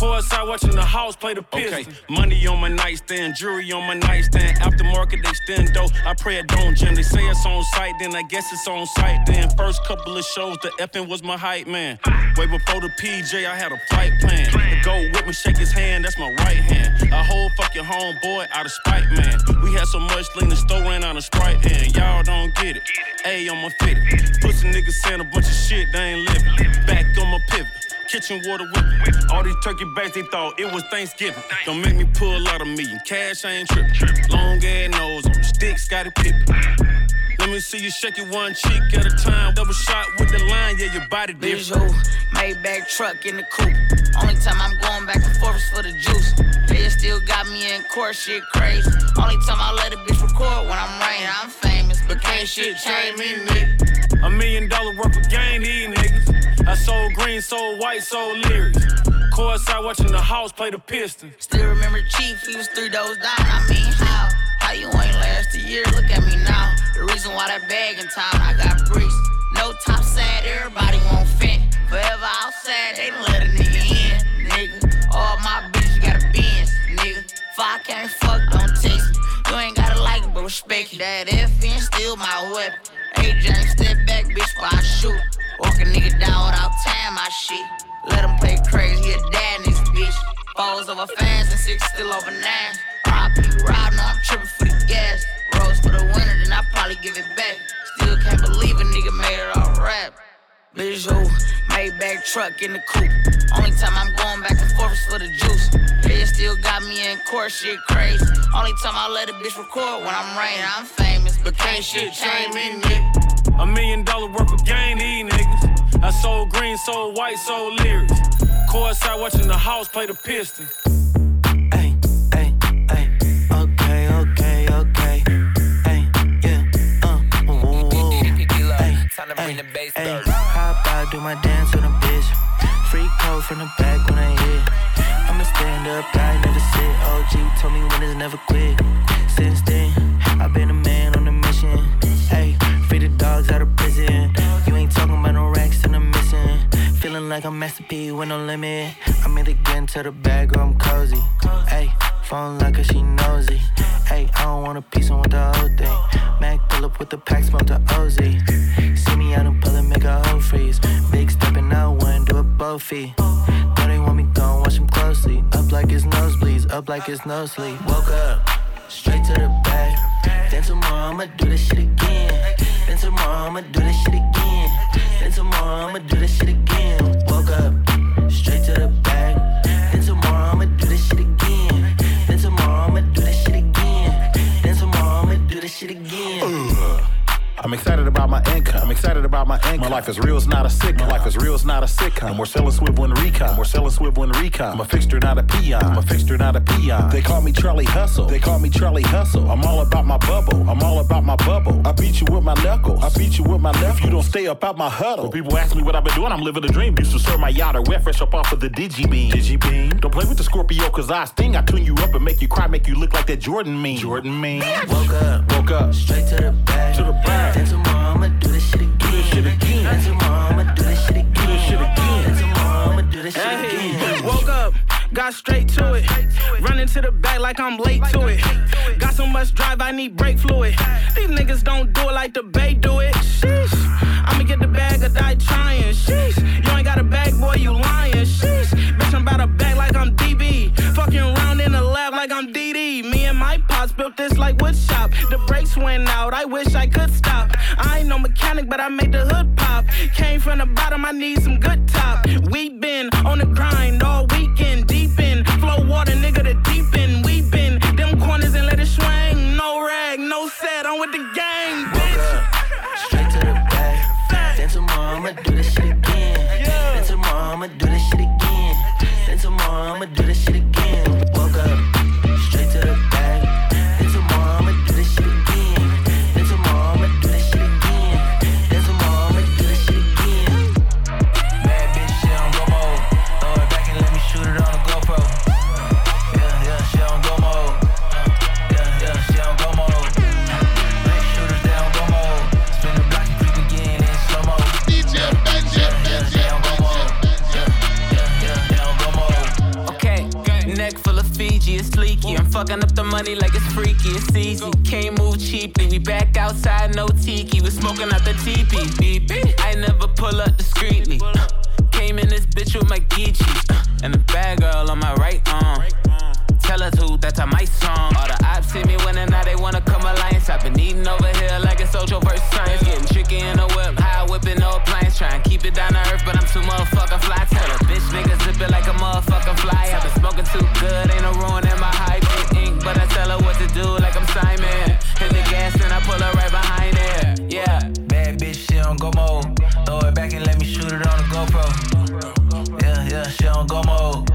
Courtside watching the house play the Pistons. Okay. Money on my nightstand, jewelry on my nightstand. Aftermarket, they stand dope. I pray it don't jam. They say it's on site, then I guess it's on site. Then first couple of shows, the effing was my hype man. Way before the PJ, I had a flight plan. The go with me, shake his hand, that's my right hand. A whole fucking homeboy out of spite, man. We had so much lean, the store ran out of Sprite, and y'all don't get it. A on my fit. Pussy niggas saying a bunch of shit, they ain't living. Back on my pivot. Kitchen water whipping. All these turkey bags, they thought it was Thanksgiving. Don't make me pull out a million. Cash, I ain't tripping. Long ass nose on the stick, Scottie Pippen. Let Let me see you shake it one cheek at a time. Double shot with the line, yeah, your body Bitch, different. who? Maybach truck in the coupe. Only time I'm going back and forth is for the juice. They still got me in court, shit crazy. Only time I let a bitch record when I'm rain. I'm famous, but can't shit change me, nigga. A million dollar worth of gain, these niggas. I sold green, sold white, sold lyrics. Courtside watching the house play the Pistons. Still remember Chief, he was three doors down. I mean, how? How you ain't last a year? Look at me now. The reason why that bag in town, I got bricks. No top side, everybody won't fit. Forever outside, they let a nigga in, nigga. All my bitches got a Benz, nigga. If I can't fuck, don't text me. You ain't gotta like it, but respect it. That FN still my weapon. AJ, step back, bitch, while I shoot. Walk a nigga down without time, my shit. Let him play crazy, he a dad in this bitch. Falls over fast and six still over nine. RIP ride, no, I'm tripping for the gas. Rose for the winter, then I probably give it back. Still can't believe a nigga made it all rap. Bitch, who? Maybach truck in the coupe. Only time I'm going back and forth is for the juice. They still got me in court, shit crazy. Only time I let a bitch record when I'm rain. I'm famous, but can't shit change me, nigga. A million dollar worth of game, these niggas. I sold green, sold white, sold lyrics. Courtside watching the house play the Pistons. Okay, okay, okay. Ay, yeah, uh, woo, woo, woo. Ay, ay, ay. Hop out, my dance with a bitch. Free code from the back when I hit. I'ma stand up, I never sit. OG told me winners never quit. Since then, I've been a man on a mission. Hey, free the dogs out of prison. You ain't talking about no racks and I'm missing. Feeling like I'm Master P with no limit. I'm either getting to the bag or I'm cozy. Hey, phone like her, she nosy. Hey, I don't want a piece on with the whole thing. Mac pull up with the pack, smoke the OZ. Out and pull and make a whole freeze. Big stepping out, one, do it both feet. Know they want me gone, watch him closely. Up like it's nosebleeds, up like it's no sleep. Woke up, straight to the bag. Then tomorrow I'ma do this shit again. Then tomorrow I'ma do this shit again. Then tomorrow I'ma do this shit again. Woke up, straight to the I'm excited about my income. I'm excited about my income. My life is real, it's not a sitcom. My life is real, it's not a sitcom. We're selling swivel and recon. We're selling swivel and recon. I'm a fixture, not a peon. I'm a fixture, not a peon. They call me Charlie Hustle. They call me Charlie Hustle. I'm all about my bubble. I'm all about my bubble. I beat you with my knuckles. I beat you with my knuckles. If you don't stay up out my huddle. When people ask me what I've been doing, I'm living a dream. Used to serve my yacht or wet fresh up off of the Digi Beam. Digi Beam. Don't play with the Scorpio, cause I sting. I tune you up and make you cry, make you look like that Jordan meme. Jordan meme. Woke up, woke up. Straight to the bag. To the bag. Tomorrow I'ma do this shit again. Do this shit again. Then tomorrow I'ma do this shit again. Do this shit again. Then tomorrow I'ma do this shit again. woke up, got straight to it. Running to the back like I'm late to it. Got so much drive, I need brake fluid. These niggas don't do it like the Bay do it. Sheesh. I'ma get the bag or die trying. Sheesh. You ain't got a bag, boy, you lying. Sheesh. This like wood shop. The brakes went out, I wish I could stop. I ain't no mechanic, but I made the hood pop. Came from the bottom, I need some good top. We been on the grind all weekend, fucking up the money like it's freaky, it's easy. Can't move cheaply. We back outside, no tiki. We smoking out the teepee. Beep, beep. I never pull up discreetly. Uh, came in this bitch with my Geechee. Uh, and the bad girl on my right arm. Tell her to, that's a my song. All the ops see me winning, now they wanna come alliance. I've been eating over here like it's social versus science. Getting tricky in the whip, high whipping no appliance. Trying to keep it down to earth, but I'm too motherfucking fly. Tell a bitch nigga zip it like a motherfucking fly. I've been smoking too good, ain't no ruin in my on go.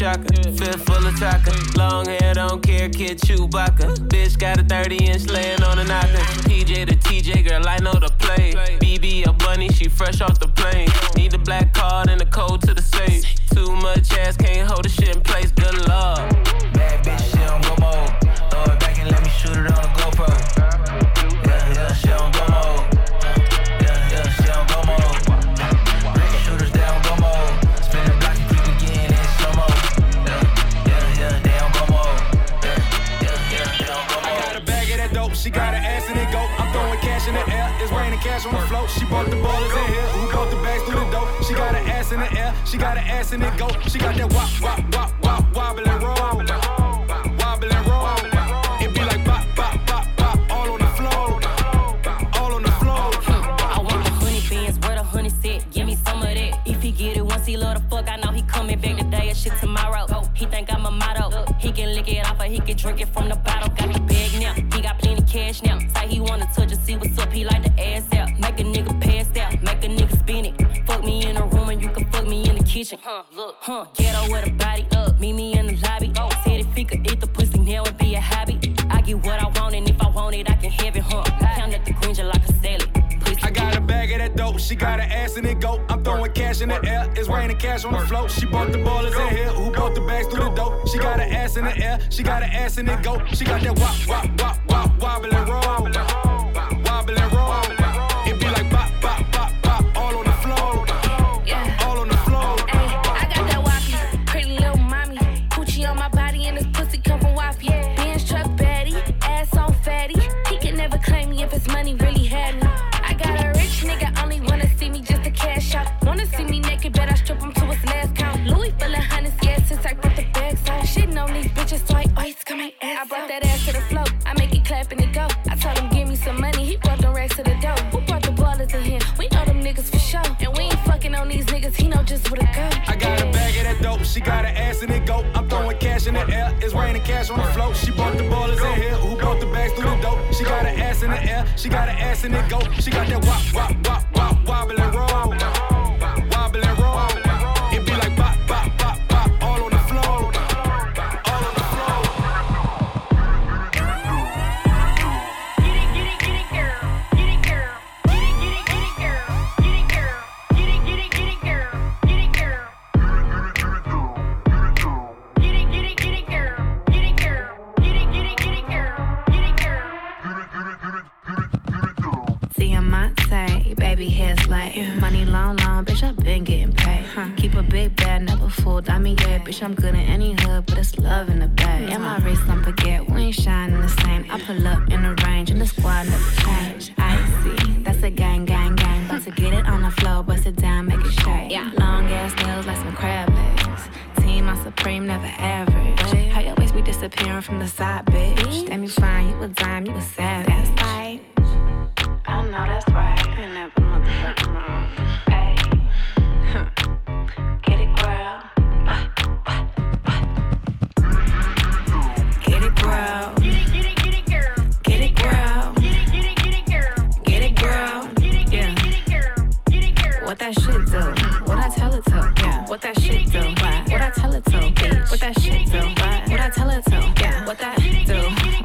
shocker. Fifth full of tracker. Long hair, don't care, kid Chewbacca. Bitch got a 30 inch laying on the knocker. PJ to TJ, girl, I know the play. BB a bunny, she fresh off the plane. Need a black card and the code to the safe. Too much ass, can't hold the shit in place. ass and it go. She got that wop, wop, wop, Huh, with a body up, meet me in the lobby. Oh, said if he could eat the pussy now it'd be a hobby. I get what I want, and if I want it, I can have it, huh? Count the like a salad. Pussy. I got a bag of that dope, she got an ass in it, go. I'm throwing cash in the air, it's raining cash on the floor. She bought the ballers in here, who bought the bags through the dope? She got an ass in the air, she got an ass in it, go. She got that wop, wop, wop, wop, wobbling roll. and it go. She got that wop, wop, wop. What I tell her to? Yeah. What that do?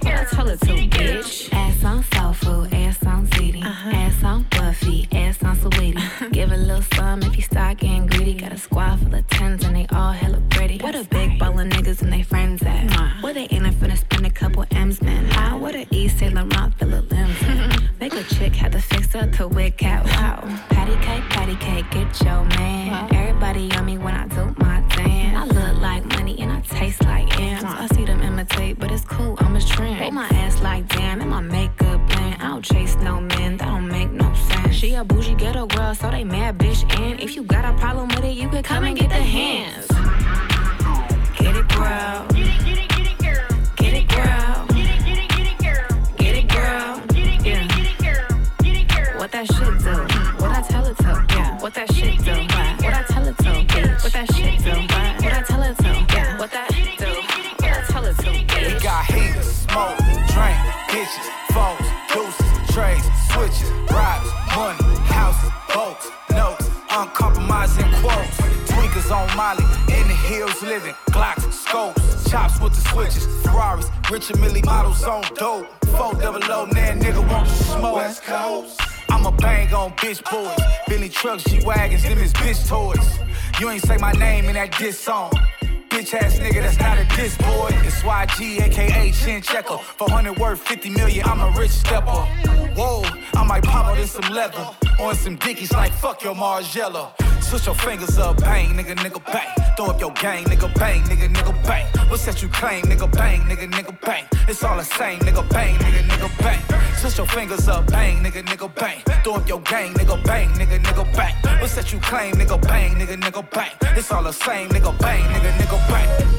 What I tell her to, bitch? Ass on soul food, ass on ziti, uh-huh. ass on Buffy, ass on Sweetie. Uh-huh. Give a little sum if you start getting greedy. Gotta squeeze Come and get that diss song. Bitch ass nigga, that's not a diss boy. It's YG, aka Chin Checker. 400 worth 50 million, I'm a rich stepper. Whoa, I might pop out in some leather. On some dickies like fuck your Margiela. Switch your fingers up, bang, nigga, nigga, bang. Throw up your gang, nigga, bang, nigga, nigga, bang. What's that you claim, nigga, bang, nigga, nigga, bang. It's all the same, nigga, bang, nigga, nigga, bang. Switch your fingers up, bang, nigga, nigga, bang. Throw up your gang, nigga, bang, nigga, nigga, bang. What's that you claim, nigga, bang, nigga, nigga, bang. It's all the same, nigga, bang, nigga, nigga, bang.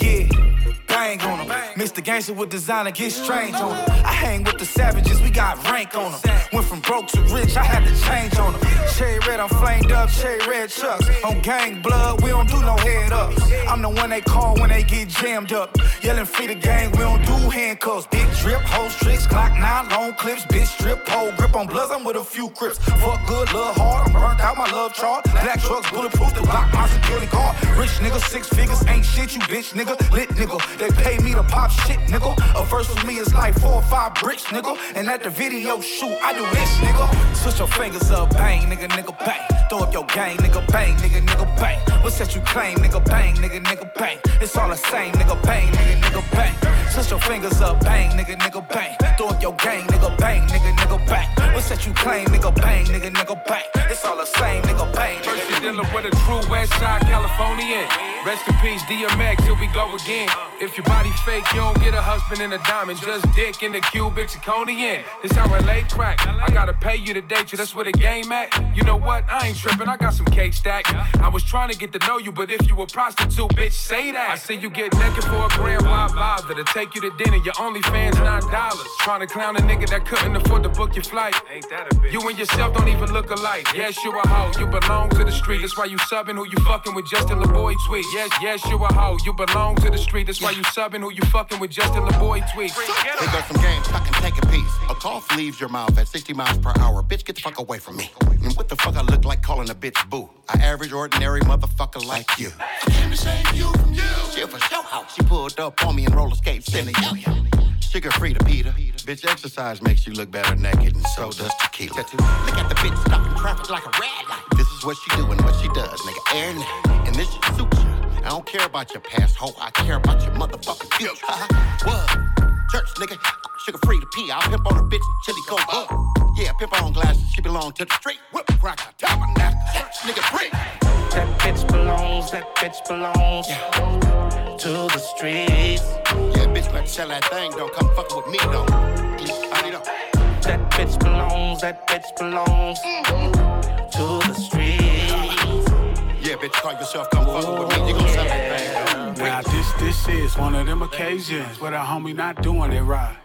Yeah bang on them. Mr. Gangster with designer, get strange on them. I hang with the savages, we got rank on them. Went from broke to rich, I had to change on them. Cherry red, I'm flamed up, cherry red chucks. On gang blood, we don't do no head ups. I'm the one they call when they get jammed up. Yelling free the gang, we don't do handcuffs. Big drip, hoes, tricks, clock nine, long clips, bitch strip, pole grip on bloods, I'm with a few crips. Fuck good, love hard, I'm burnt out my love chart. Black trucks, bulletproof, to block my security guard. Rich nigga, six figures, ain't shit, you bitch nigga. Lit nigga, they pay me to pop shit, nigga. A verse with me is like four or five bricks, nigga. And at the video shoot, I do this, nigga. Switch your fingers up, bang, nigga, nigga, bang. Throw up your gang, nigga, bang, nigga, nigga, bang. What's that you claim, nigga, bang, nigga, nigga, bang. It's all the same, nigga, bang, nigga, nigga, bang. Switch your fingers up, bang, nigga, nigga, bang. Throw up your gang, nigga, bang, nigga, nigga, bang. What's that you claim, nigga, bang, nigga, nigga, bang. It's all the same, nigga, bang. First you dealing with a true West Side Californian. Rest in peace, DMX, here we go again. If your body fake, you don't get a husband and a diamond, just dick in the cubic zirconian. This how LA crack. I gotta pay you to date you, that's where the game at. You know what? I ain't tripping, I got some cake stack. I was trying to get to know you, but if you a prostitute, bitch, say that. I see you get naked for a grand, why bother? To take you to dinner, your only fans nine dollars. Trying to clown a nigga that couldn't afford to book your flight. Ain't that a bitch? You and yourself don't even look alike. Yes, you a hoe, you belong to the street. That's why you subbing who you fucking with Justin LaBoy tweet. Yes, yes, you a hoe, you belong to the street. That's why you subbing who you fucking with Justin LaBoy tweet. They got some games, fucking take a piece. A cough leaves your mouth at 60 miles per hour. Bitch, get the fuck away from me. And what the fuck I look like calling a bitch boo? I average, ordinary motherfucker like you. I came to save you from you. She for show house. She pulled up on me in roller skates in the yo yo. Sugar free to Peter. Bitch, exercise makes you look better naked, and so does tequila. Look at the bitch stopping traffic like a red light. This is what she do and what she does, nigga. Air night. And this shit suits you. I don't care about your past, hoe. I care about your motherfucking future. what? Church, nigga. Sugar free to pee. I'll pimp on a bitch, chili go up. Yeah, pimp on glasses. She belong to the street. Whip cracker, tabernacle. Church, nigga, free. That bitch belongs, that bitch belongs to the streets. Yeah, bitch better sell that thing, don't come fucking with me, though. I need That bitch belongs, that bitch belongs mm-hmm. to the streets. Yeah, bitch, call yourself, come fucking with me. You gon' sell that thing, Now this, this is one of them occasions where the homie not doing it right.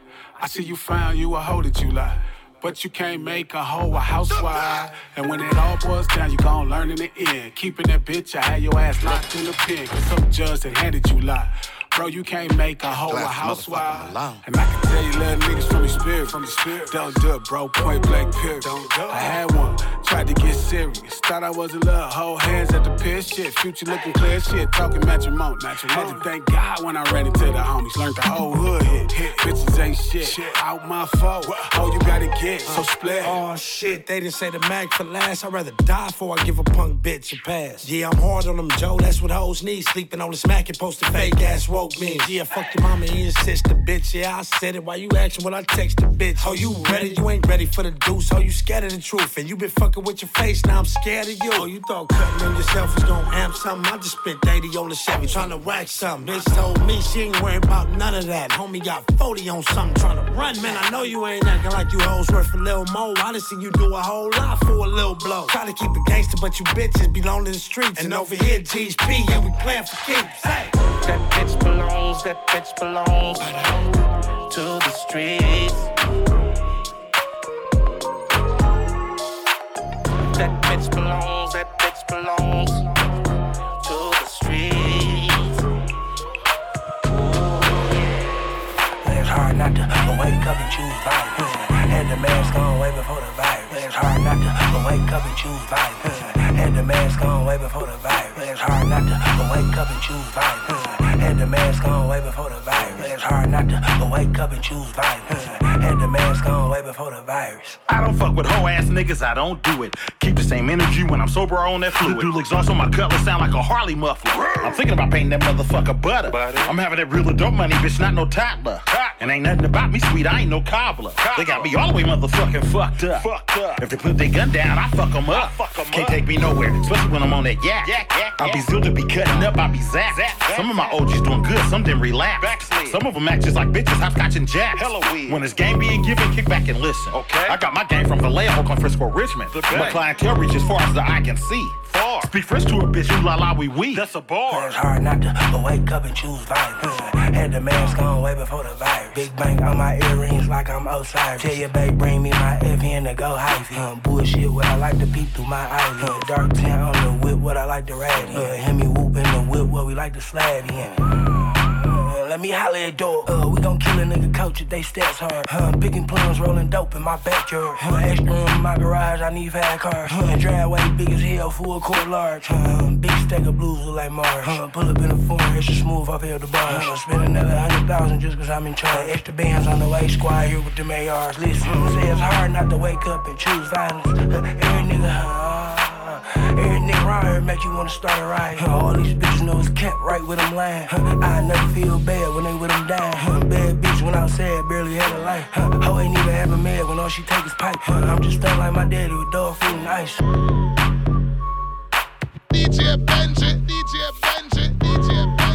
I see you found you a hoe that you like. But you can't make a hoe a housewife. And when it all boils down, you gon' learn in the end. Keeping that bitch, I had your ass locked in the pen. Cause some judge that handed you lot. Bro, you can't make a hoe a Glass housewife. alone. And I can tell you little niggas from the spirit, from the spirit. Don't do it, bro. Point blank period. Don't do it. I had one, tried to get serious. Thought I was a little hoe, hands at the piss. Shit, future looking clear. Shit, talking matrimony. Had to thank God when I ran into the homies. Learned the whole hood hit. hit. Bitches ain't shit. Shit. Out my fault. Oh, you gotta get. So uh, split. Oh shit, they didn't say the mag for last. I'd rather die before I give a punk bitch a pass. Yeah, I'm hard on them, Joe. That's what hoes need. Sleeping on the smack and posted fake ass woke me. Yeah, fuck your mama and your sister, bitch. Yeah, I said it Why you asking when I text texted, bitch. Oh, you ready? You ain't ready for the deuce. Oh, you scared of the truth. And you been fucking with your face. Now I'm scared of you. Oh, you thought cutting on yourself was gonna amp something. I just spent 80 on the Chevy trying to rack something. Bitch told me she ain't worried about none of that. Homie got 40 on something trying to run. Man, I know you ain't acting like you hoes worth a little more. I done seen you do a whole lot for a little blow. Try to keep it gangster, but you bitches belong to the streets. And over here, GHP, yeah, we playing for keeps. Hey. That bitch belongs, that bitch belongs to the streets. It's hard not to wake up and choose violence. Had the mask on way before the virus. It's hard not to wake up and choose violence. Had the mask on way before the virus. It's hard not to wake up and choose violence. Had the mask on way before the virus. I don't fuck with hoe ass niggas, I don't do it. Keep the same energy when I'm sober on that fluid. Dual exhaust on my cutlass sound like a Harley muffler. I'm thinking about painting that motherfucker butter. I'm having that real adult money, bitch, not no toddler. And ain't nothing about me sweet, I ain't no cobbler. They got me all the way motherfucking fucked up. If they put their gun down, I fuck them up. Can't take me nowhere, especially when I'm on that yak. I'll be zilled to be cutting up, I'll be zapped. Some of my OGs doing good, some didn't relapse. Some of them act just like bitches, hopscotch and jacks. When it's game being given, kick back and listen. Okay. I got my game from Vallejo, Oakland, Frisco, Richmond. My clientele reach as far as the eye can see. Far. Speak French to a bitch, you la la wee wee. That's a bar. It's hard not to wake up and choose violence. Had the mask on way before the virus. Big bank on my earrings like I'm Osiris. Tell your babe bring me my FN to go hyphy. Uh, bullshit what I like to peep through my eyes. Uh, dark tan on the whip what I like to ride in. Uh, hear me whoop in the whip what we like to slab in. Let me holler at door. Uh, we gon' kill a nigga coach if they stats hard. Uh, picking plums, rolling dope in my backyard. Uh, extra room in my garage, I need fast cars. Uh, driveway big as hell, full court large. Uh, big stack of blues look like Mars. Uh, pull up in a foreign, extra smooth off here the bar. Uh, spend another hundred thousand just cause I'm in charge. Extra bands on the way, squad here with the ARs. Listen, say it's hard not to wake up and choose violence. Uh, every nigga, uh, Every nigga around here make you wanna start a riot. Huh, all these bitches know it's kept right with them lying. Huh, I never feel bad when they with them dying. Huh, bad bitch when I said barely had a life. Huh, hoe ain't even have a man when all she take is pipe. Huh, I'm just stuck like my daddy with dog food and ice. DJ Benji, DJ Benji, DJ Benji.